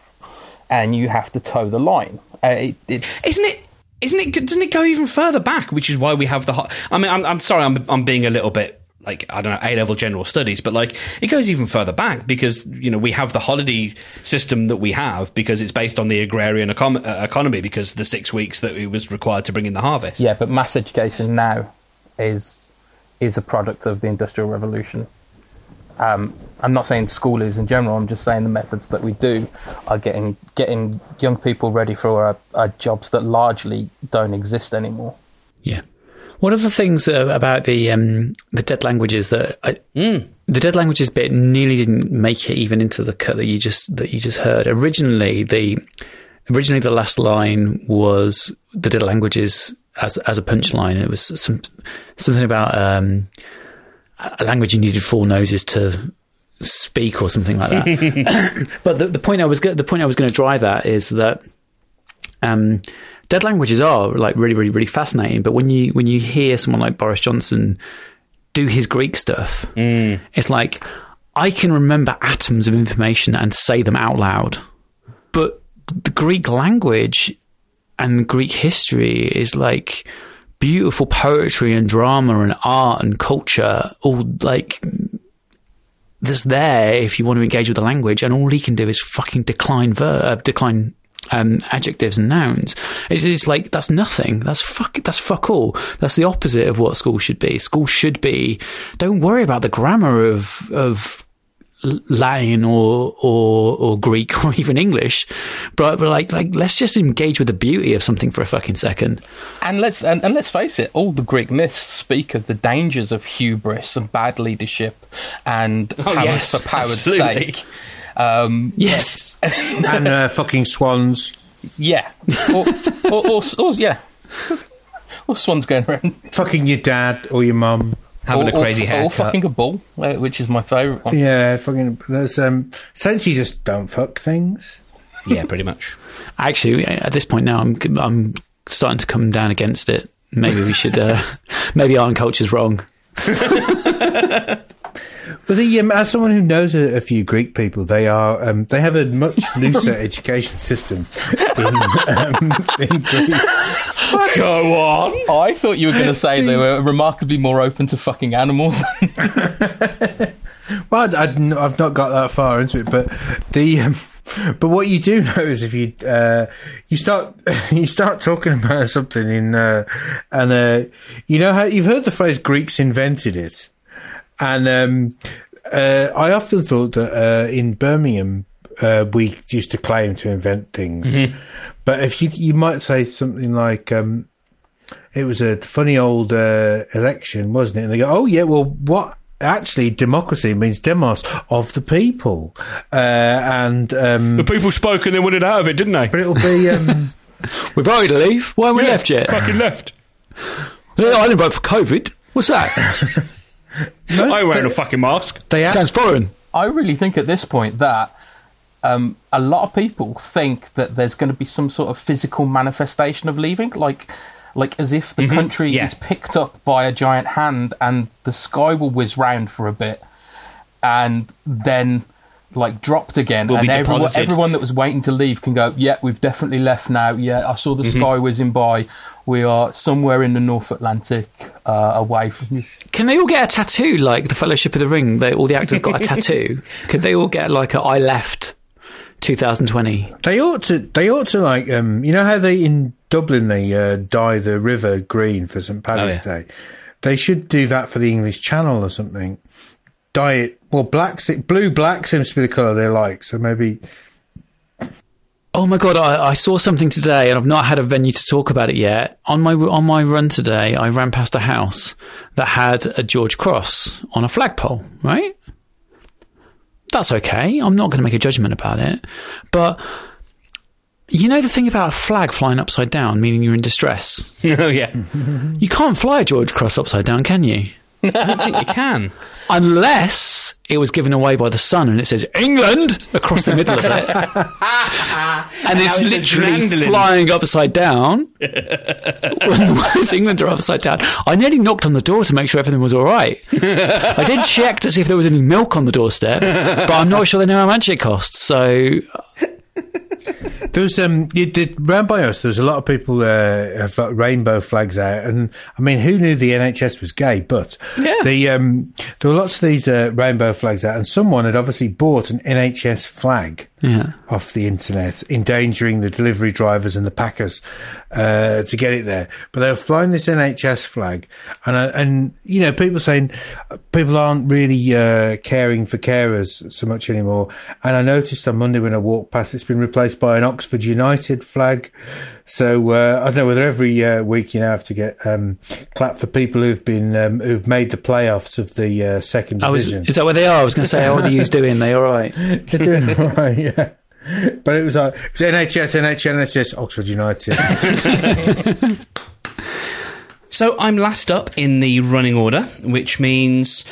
And you have to toe the line. Uh, it, it's, Isn't it? Isn't it? Doesn't it go even further back? Which is why we have the. I mean, I'm, I'm sorry. I'm, I'm being a little bit like I don't know A level general studies, but like it goes even further back because you know we have the holiday system that we have because it's based on the agrarian econ- uh, economy because the six weeks that it was required to bring in the harvest. yeah, but mass education now is is a product of the Industrial Revolution. Um, I'm not saying school is in general. I'm just saying the methods that we do are getting getting young people ready for uh, jobs that largely don't exist anymore. Yeah. One of the things uh, about the um, the dead languages that I, the dead languages bit nearly didn't make it even into the cut that you just that you just heard. Originally, the originally the last line was the dead languages as as a punchline. It was some something about um, a language you needed four noses to speak or something like that. but the, the point I was go- the point I was going to drive at is that um, dead languages are like really, really, really fascinating. But when you when you hear someone like Boris Johnson do his Greek stuff, it's like I can remember atoms of information and say them out loud. But the Greek language and Greek history is like beautiful poetry and drama and art and culture, all like that's there if you want to engage with the language, and all he can do is fucking decline ver- uh, decline um, adjectives and nouns. It's, it's, like that's nothing. That's fuck. That's fuck all. That's the opposite of what school should be. School should be. Don't worry about the grammar of of Latin or or or Greek or even English, but, but like like let's just engage with the beauty of something for a fucking second. And let's and, and let's face it, all the Greek myths speak of the dangers of hubris and bad leadership and oh, power yes, for power's absolutely. sake. Um, yes, and uh, fucking swans. Yeah, or, or, or, or yeah, or swans going around. Fucking your dad or your mum having or, a crazy or, haircut. Or fucking a bull, uh, which is my favourite one. Yeah, fucking. There's um, since you just don't fuck things. Yeah, pretty much. Actually, at this point now, I'm I'm starting to come down against it. Maybe we should. Uh, maybe art and culture's wrong. But the, um, as someone who knows a, a, few Greek people, they are um, they have a much looser education system in, um, in Greece. Go on. I thought you were going to say they were remarkably more open to fucking animals. well, I, have not got that far into it, but the. Um, but what you do know is if you uh, you start you start talking about something in uh, and uh, you know how you've heard the phrase Greeks invented it. And um, uh, I often thought that uh, in Birmingham, uh, we used to claim to invent things. Mm-hmm. But if you you might say something like, um, "It was a funny old uh, election, wasn't it?" And they go, "Oh yeah, well, what?" Actually, democracy means demos of the people, uh, and um, the people spoke and they wanted out of it, didn't they? But it'll be um, we voted to leave. Why haven't we yeah, left yet? Fucking left. I didn't vote for COVID. What's that? Most I wearing a fucking mask. They Sounds foreign. I really think at this point that um, a lot of people think that there's going to be some sort of physical manifestation of leaving, like like as if the mm-hmm. country yeah. is picked up by a giant hand and the sky will whiz round for a bit, and then like dropped again, will and everyone, everyone, that was waiting to leave can go, yeah, we've definitely left now. Yeah, I saw the mm-hmm. sky whizzing by. We are somewhere in the North Atlantic, uh, away from you. Can they all get a tattoo like the Fellowship of the Ring? They, all the actors got a tattoo. Could they all get like a "I left" 2020? They ought to. They ought to like. Um, you know how they in Dublin they uh, dye the river green for St Paddy's oh, yeah. Day. They should do that for the English Channel or something. Dye it. Well, black, blue, black seems to be the colour they like. So maybe Oh my god! I, I, saw something today, and I've not had a venue to talk about it yet. On my on my run today, I ran past a house that had a George Cross on a flagpole. Right? That's okay. I'm not going to make a judgment about it, but you know the thing about a flag flying upside down, meaning you're in distress. oh yeah. you can't fly a George Cross upside down, can you? I don't think you can, unless it was given away by the sun and it says England across the middle of it. and it's literally flying upside down. when the words England are upside down. I nearly knocked on the door to make sure everything was all right. I did check to see if there was any milk on the doorstep, but I'm not sure they know how much it costs. So there was um, you did round by us. There was a lot of people uh, have got rainbow flags out, and I mean, who knew the NHS was gay? But yeah, the um, there were lots of these uh, rainbow flags out, and someone had obviously bought an NHS flag yeah. off the internet, endangering the delivery drivers and the packers uh, to get it there. But they were flying this NHS flag, and uh, and you know people saying people aren't really uh, caring for carers so much anymore. And I noticed on Monday when I walked past, it's been replaced by an Oxford United flag. So uh, I don't know whether every uh, week you now have to get um, clap for people who've been um, who've made the playoffs of the uh, second division. Was, is that where they are? I was going to say, how are the U's doing? They all right? They're doing all right. Yeah. But it was like it was NHS, NHS, NHS, Oxford United. so I'm last up in the running order, which means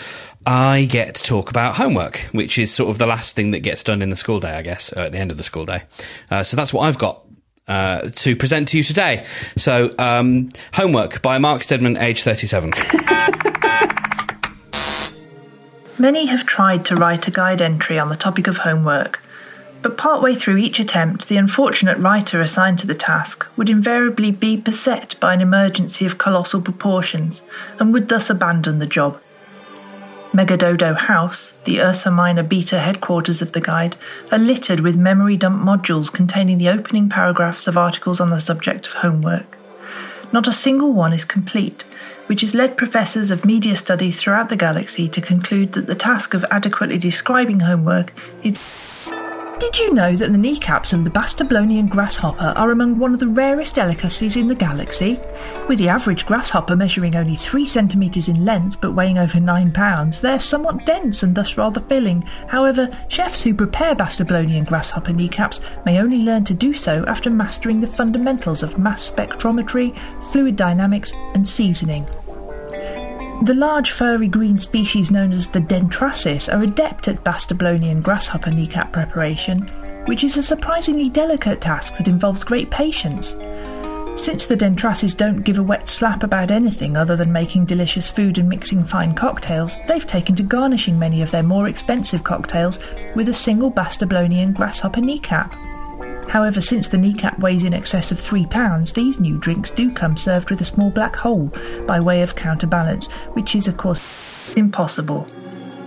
I get to talk about homework, which is sort of the last thing that gets done in the school day, I guess, or at the end of the school day. Uh, so that's what I've got uh, to present to you today. So, um, homework by Mark Stedman, age 37. Many have tried to write a guide entry on the topic of homework, but partway through each attempt, the unfortunate writer assigned to the task would invariably be beset by an emergency of colossal proportions and would thus abandon the job. Megadodo House, the Ursa Minor beta headquarters of the guide, are littered with memory dump modules containing the opening paragraphs of articles on the subject of homework. Not a single one is complete, which has led professors of media studies throughout the galaxy to conclude that the task of adequately describing homework is did you know that the kneecaps and the Bastablonian grasshopper are among one of the rarest delicacies in the galaxy? With the average grasshopper measuring only 3 centimetres in length but weighing over 9 pounds, they're somewhat dense and thus rather filling. However, chefs who prepare Bastablonian grasshopper kneecaps may only learn to do so after mastering the fundamentals of mass spectrometry, fluid dynamics, and seasoning. The large furry green species known as the Dentrassis are adept at Bastablonian grasshopper kneecap preparation, which is a surprisingly delicate task that involves great patience. Since the Dentrassis don't give a wet slap about anything other than making delicious food and mixing fine cocktails, they've taken to garnishing many of their more expensive cocktails with a single Bastablonian grasshopper kneecap. However, since the kneecap weighs in excess of three pounds, these new drinks do come served with a small black hole by way of counterbalance, which is, of course, impossible.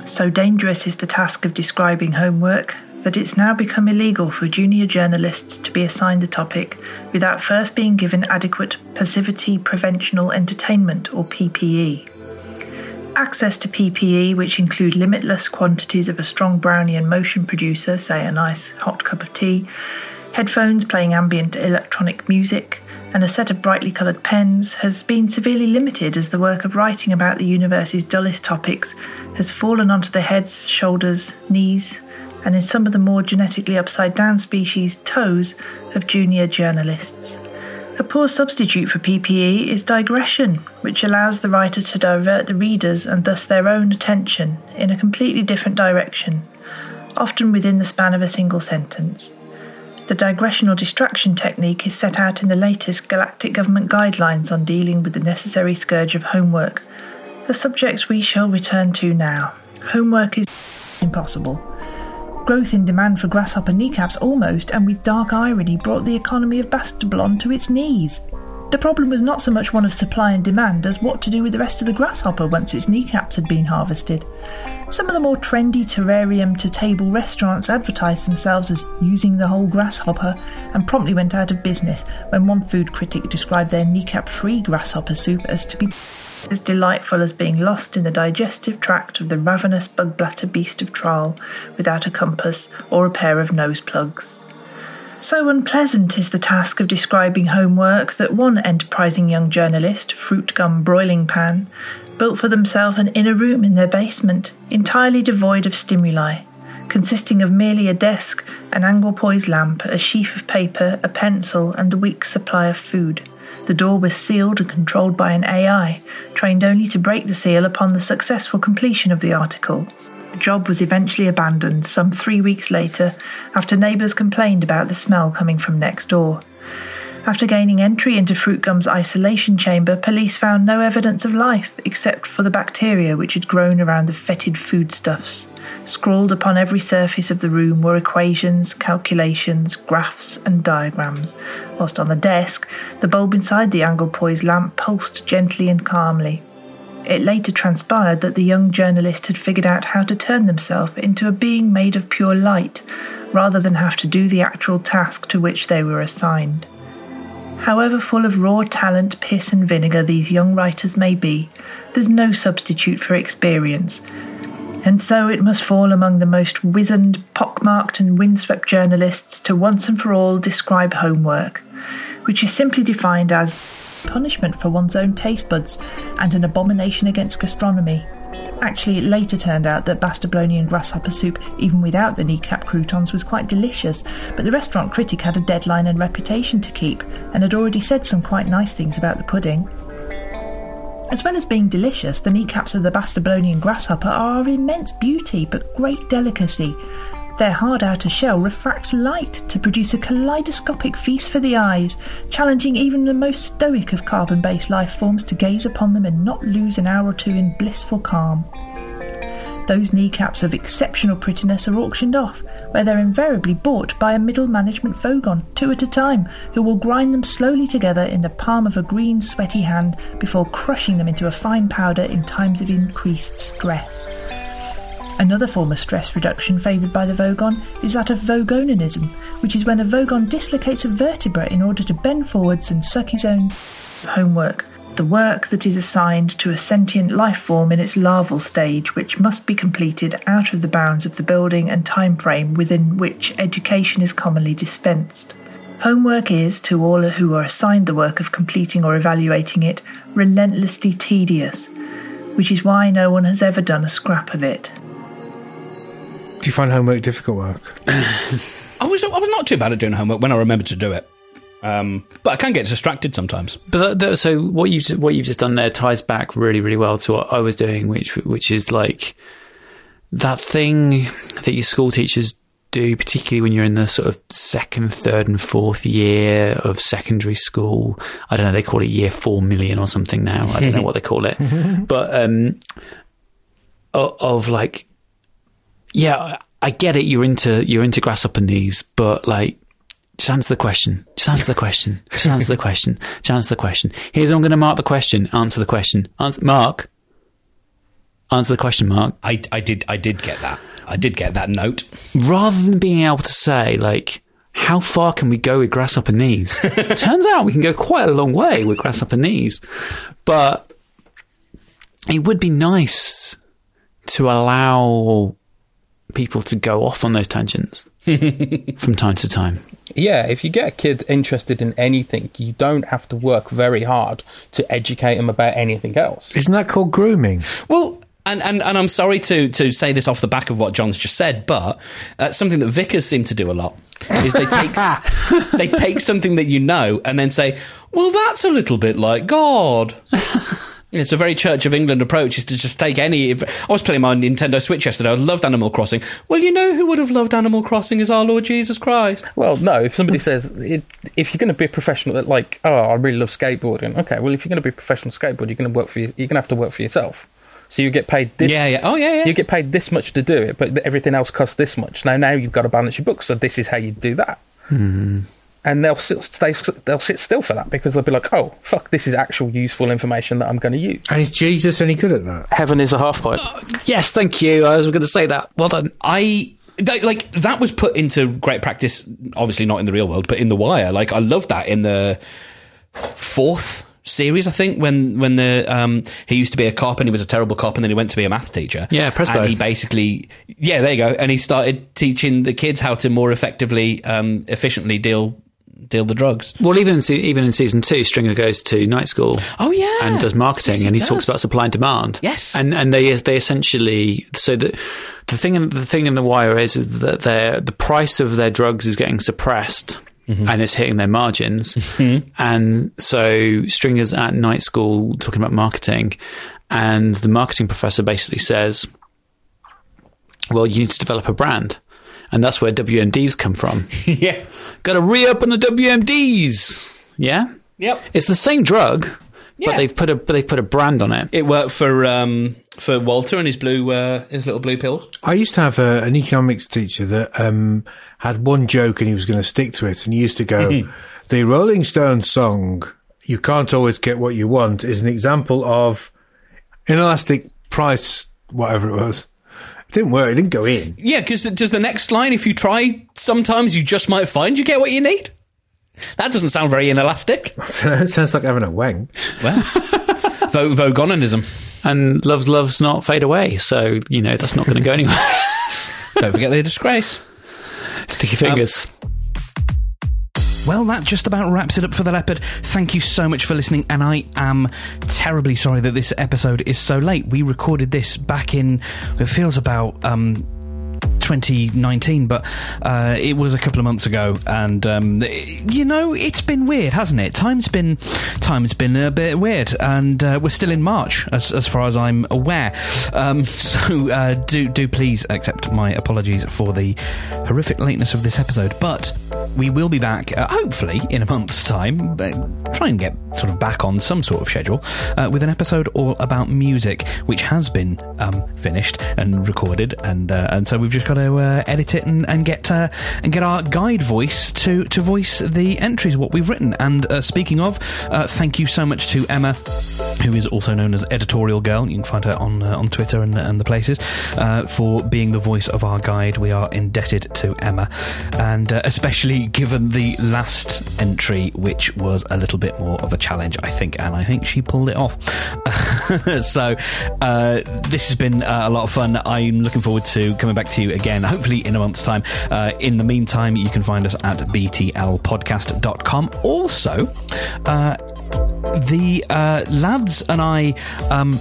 So dangerous is the task of describing homework that it's now become illegal for junior journalists to be assigned the topic without first being given adequate passivity preventional entertainment or PPE. Access to PPE, which include limitless quantities of a strong Brownian motion producer, say a nice hot cup of tea, headphones playing ambient electronic music, and a set of brightly coloured pens has been severely limited as the work of writing about the universe's dullest topics has fallen onto the heads, shoulders, knees, and in some of the more genetically upside down species, toes of junior journalists. A poor substitute for PPE is digression, which allows the writer to divert the readers and thus their own attention in a completely different direction, often within the span of a single sentence. The digressional distraction technique is set out in the latest Galactic Government guidelines on dealing with the necessary scourge of homework, a subject we shall return to now. Homework is impossible. Growth in demand for grasshopper kneecaps almost, and with dark irony, brought the economy of Bastablon to its knees. The problem was not so much one of supply and demand as what to do with the rest of the grasshopper once its kneecaps had been harvested. Some of the more trendy terrarium to table restaurants advertised themselves as using the whole grasshopper and promptly went out of business when one food critic described their kneecap free grasshopper soup as to be as delightful as being lost in the digestive tract of the ravenous Bugblatter beast of Traal without a compass or a pair of nose plugs. So unpleasant is the task of describing homework that one enterprising young journalist, Fruit Gum Broiling Pan, built for themselves an inner room in their basement, entirely devoid of stimuli, consisting of merely a desk, an Anglepoise lamp, a sheaf of paper, a pencil, and a week's supply of food. The door was sealed and controlled by an AI, trained only to break the seal upon the successful completion of the article. The job was eventually abandoned some three weeks later after neighbours complained about the smell coming from next door. After gaining entry into Fruitgum's isolation chamber, police found no evidence of life except for the bacteria which had grown around the fetid foodstuffs. Scrawled upon every surface of the room were equations, calculations, graphs, and diagrams, whilst on the desk, the bulb inside the Anglepoise lamp pulsed gently and calmly. It later transpired that the young journalist had figured out how to turn themselves into a being made of pure light, rather than have to do the actual task to which they were assigned. However full of raw talent, piss, and vinegar these young writers may be, there's no substitute for experience. And so it must fall among the most wizened, pockmarked, and windswept journalists to once and for all describe homework, which is simply defined as punishment for one's own taste buds and an abomination against gastronomy. Actually, it later turned out that Bastablonian grasshopper soup, even without the kneecap croutons, was quite delicious, but the restaurant critic had a deadline and reputation to keep, and had already said some quite nice things about the pudding. As well as being delicious, the kneecaps of the Bastablonian grasshopper are of immense beauty but great delicacy, their hard outer shell refracts light to produce a kaleidoscopic feast for the eyes, challenging even the most stoic of carbon based life forms to gaze upon them and not lose an hour or two in blissful calm. those kneecaps of exceptional prettiness are auctioned off, where they're invariably bought by a middle management Vogon, two at a time, who will grind them slowly together in the palm of a green, sweaty hand before crushing them into a fine powder in times of increased stress. Another form of stress reduction favoured by the Vogon is that of Vogonanism, which is when a Vogon dislocates a vertebra in order to bend forwards and suck his own homework the work that is assigned to a sentient life form in its larval stage, which must be completed out of the bounds of the building and time frame within which education is commonly dispensed. Homework is, to all who are assigned the work of completing or evaluating it, relentlessly tedious, which is why no one has ever done a scrap of it. Do you find homework difficult work? I was I was not too bad at doing homework when I remembered to do it. Um, but I can get distracted sometimes. But that, so what you what you've just done there ties back really really well to what I was doing, which which is like that thing that your school teachers do, particularly when you're in the sort of second, third, and fourth year of secondary school. I don't know, they call it year four million or something now. I don't know what they call it, but um, of, of like, yeah, I get it. You're into you're into grasshopper knees, but like just answer the question. Just answer the question. Just answer the question. Just answer the question. Here's I'm going to mark the question. Answer the question. Answer, Mark. Answer the question, Mark. I, I did I did get that. I did get that note. Rather than being able to say like, how far can we go with grasshopper knees? Turns out we can go quite a long way with grasshopper knees, but it would be nice to allow people to go off on those tangents from time to time. Yeah, if you get a kid interested in anything, you don't have to work very hard to educate them about anything else. Isn't that called grooming? Well, and, and, and I'm sorry to, to say this off the back of what John's just said, but uh, something that vicars seem to do a lot is they take they take something that you know and then say, "Well, that's a little bit like God." It's a very Church of England approach is to just take any. I was playing my Nintendo Switch yesterday. I loved Animal Crossing. Well, you know who would have loved Animal Crossing is our Lord Jesus Christ. Well, no. If somebody says it, if you're going to be a professional, that like oh, I really love skateboarding. Okay, well, if you're going to be a professional skateboarder, you're going to work for you, you're going to have to work for yourself. So you get paid this. Yeah, yeah. Oh, yeah, yeah. You get paid this much to do it, but everything else costs this much. Now, now you've got to balance your books. So this is how you do that. Mm and they'll sit, they, they'll sit still for that because they'll be like, "Oh, fuck, this is actual useful information that I'm going to use." And is Jesus any good at that? Heaven is a half pipe. Uh, yes, thank you. I was going to say that. Well done. I like that was put into great practice. Obviously, not in the real world, but in The Wire. Like I love that in the fourth series, I think, when when the um, he used to be a cop and he was a terrible cop, and then he went to be a math teacher. Yeah, Prezbo. And he basically, yeah, there you go. And he started teaching the kids how to more effectively, um, efficiently deal deal the drugs. Well, even in, even in season two, Stringer goes to night school. Oh yeah, and does marketing, yes, he and he does. talks about supply and demand. Yes, and and they they essentially so the the thing in, the thing in the wire is that their the price of their drugs is getting suppressed. Mm-hmm. And it's hitting their margins. Mm-hmm. And so Stringer's at night school talking about marketing. And the marketing professor basically says, well, you need to develop a brand and that's where WMDs come from. yes, got to reopen the WMDs. Yeah, yep. It's the same drug, yeah. but they've put a but they've put a brand on it. It worked for um, for Walter and his blue uh, his little blue pills. I used to have a, an economics teacher that um, had one joke and he was going to stick to it, and he used to go, "The Rolling Stones song." You can't always get what you want is an example of inelastic price, whatever it was. It didn't work. It didn't go in. Yeah, because does the next line, if you try, sometimes you just might find you get what you need. That doesn't sound very inelastic. it sounds like having a wank. Well, Vo- Vogonism. And love, love's not fade away. So, you know, that's not going to go anywhere. Don't forget the disgrace. Sticky fingers. Um, well, that just about wraps it up for The Leopard. Thank you so much for listening, and I am terribly sorry that this episode is so late. We recorded this back in, it feels about um, 2019, but uh, it was a couple of months ago, and um, you know it's been weird, hasn't it? Time's been time's been a bit weird, and uh, we're still in March, as, as far as I'm aware. Um, so uh, do do please accept my apologies for the horrific lateness of this episode, but we will be back uh, hopefully in a month's time. try and get sort of back on some sort of schedule uh, with an episode all about music, which has been um, finished and recorded, and uh, and so we've just got to uh, edit it and, and get uh, and get our guide voice to to voice the entries what we've written. And uh, speaking of, thank you so much to Emma, who is also known as Editorial Girl. You can find her on on Twitter and, and the places for being the voice of our guide. We are indebted to Emma, and especially given the last entry, which was a little bit more of a challenge, I think, and I think she pulled it off. so uh, this has been uh, a lot of fun. I'm looking forward to coming back to you again, hopefully in a month's time. Uh, in the meantime, you can find us at btlpodcast.com. Also, uh, the uh, lads and I, um,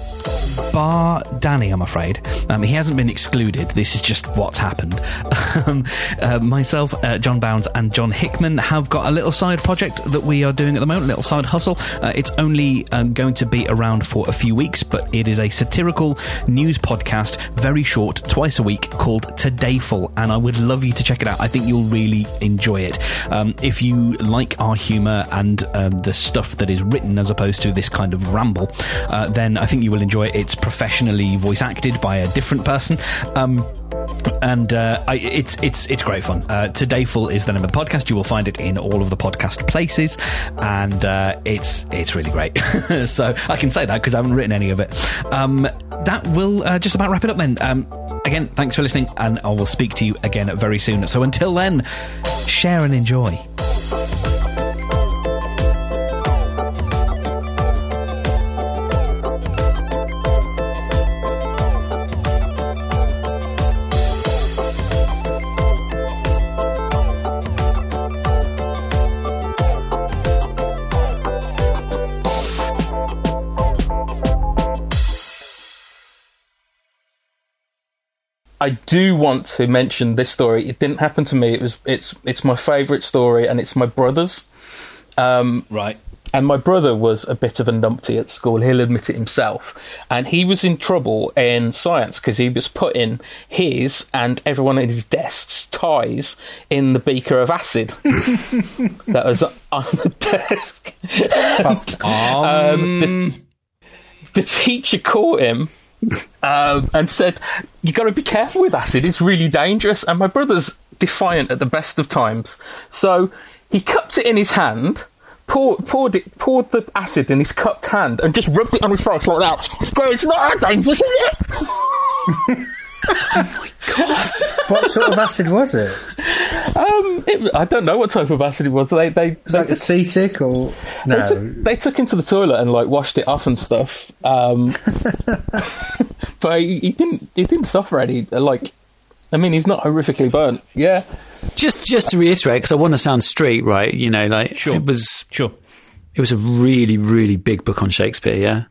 bar Danny, I'm afraid, um, he hasn't been excluded. This is just what's happened. um, uh, myself, uh, John Bounds, and John Hickman have got a little side project that we are doing at the moment, a little side hustle. Uh, it's only um, going to be around for a few weeks, but it is a satirical news podcast, very short, twice a week, called Todayful, and I would love you to check it out. I think you'll really enjoy it. Um, if you like our humour and um, the stuff that is written as opposed to this kind of ramble, uh, then I think you will enjoy it. It's professionally voice acted by a different person. Um, and uh, I, it's it's it's great fun. Uh, Todayful is the name of the podcast. You will find it in all of the podcast places, and uh, it's it's really great. so I can say that because I haven't written any of it. Um, that will uh, just about wrap it up then. Um, again, thanks for listening, and I will speak to you again very soon. So until then, share and enjoy. I do want to mention this story. It didn't happen to me. It was it's it's my favourite story, and it's my brother's. Um, right. And my brother was a bit of a numpty at school. He'll admit it himself. And he was in trouble in science because he was putting his and everyone at his desk's ties in the beaker of acid that was on the desk. um, um, the, the teacher caught him um, and said, "You got to be careful with acid; it's really dangerous." And my brother's defiant at the best of times, so he cupped it in his hand. Poured, poured it, poured the acid in his cupped hand, and just rubbed it on his face like that. It's not that dangerous, is it? oh my god! what sort of acid was it? Um, it, I don't know what type of acid it was. They they, was they like took, acetic or no? They took, they took, him to the toilet and like washed it off and stuff. Um, but he, he, didn't he didn't suffer any like. I mean, he's not horrifically burnt. Yeah. Just just to reiterate, because I want to sound straight, right? You know, like sure. it was sure. It was a really really big book on Shakespeare. Yeah.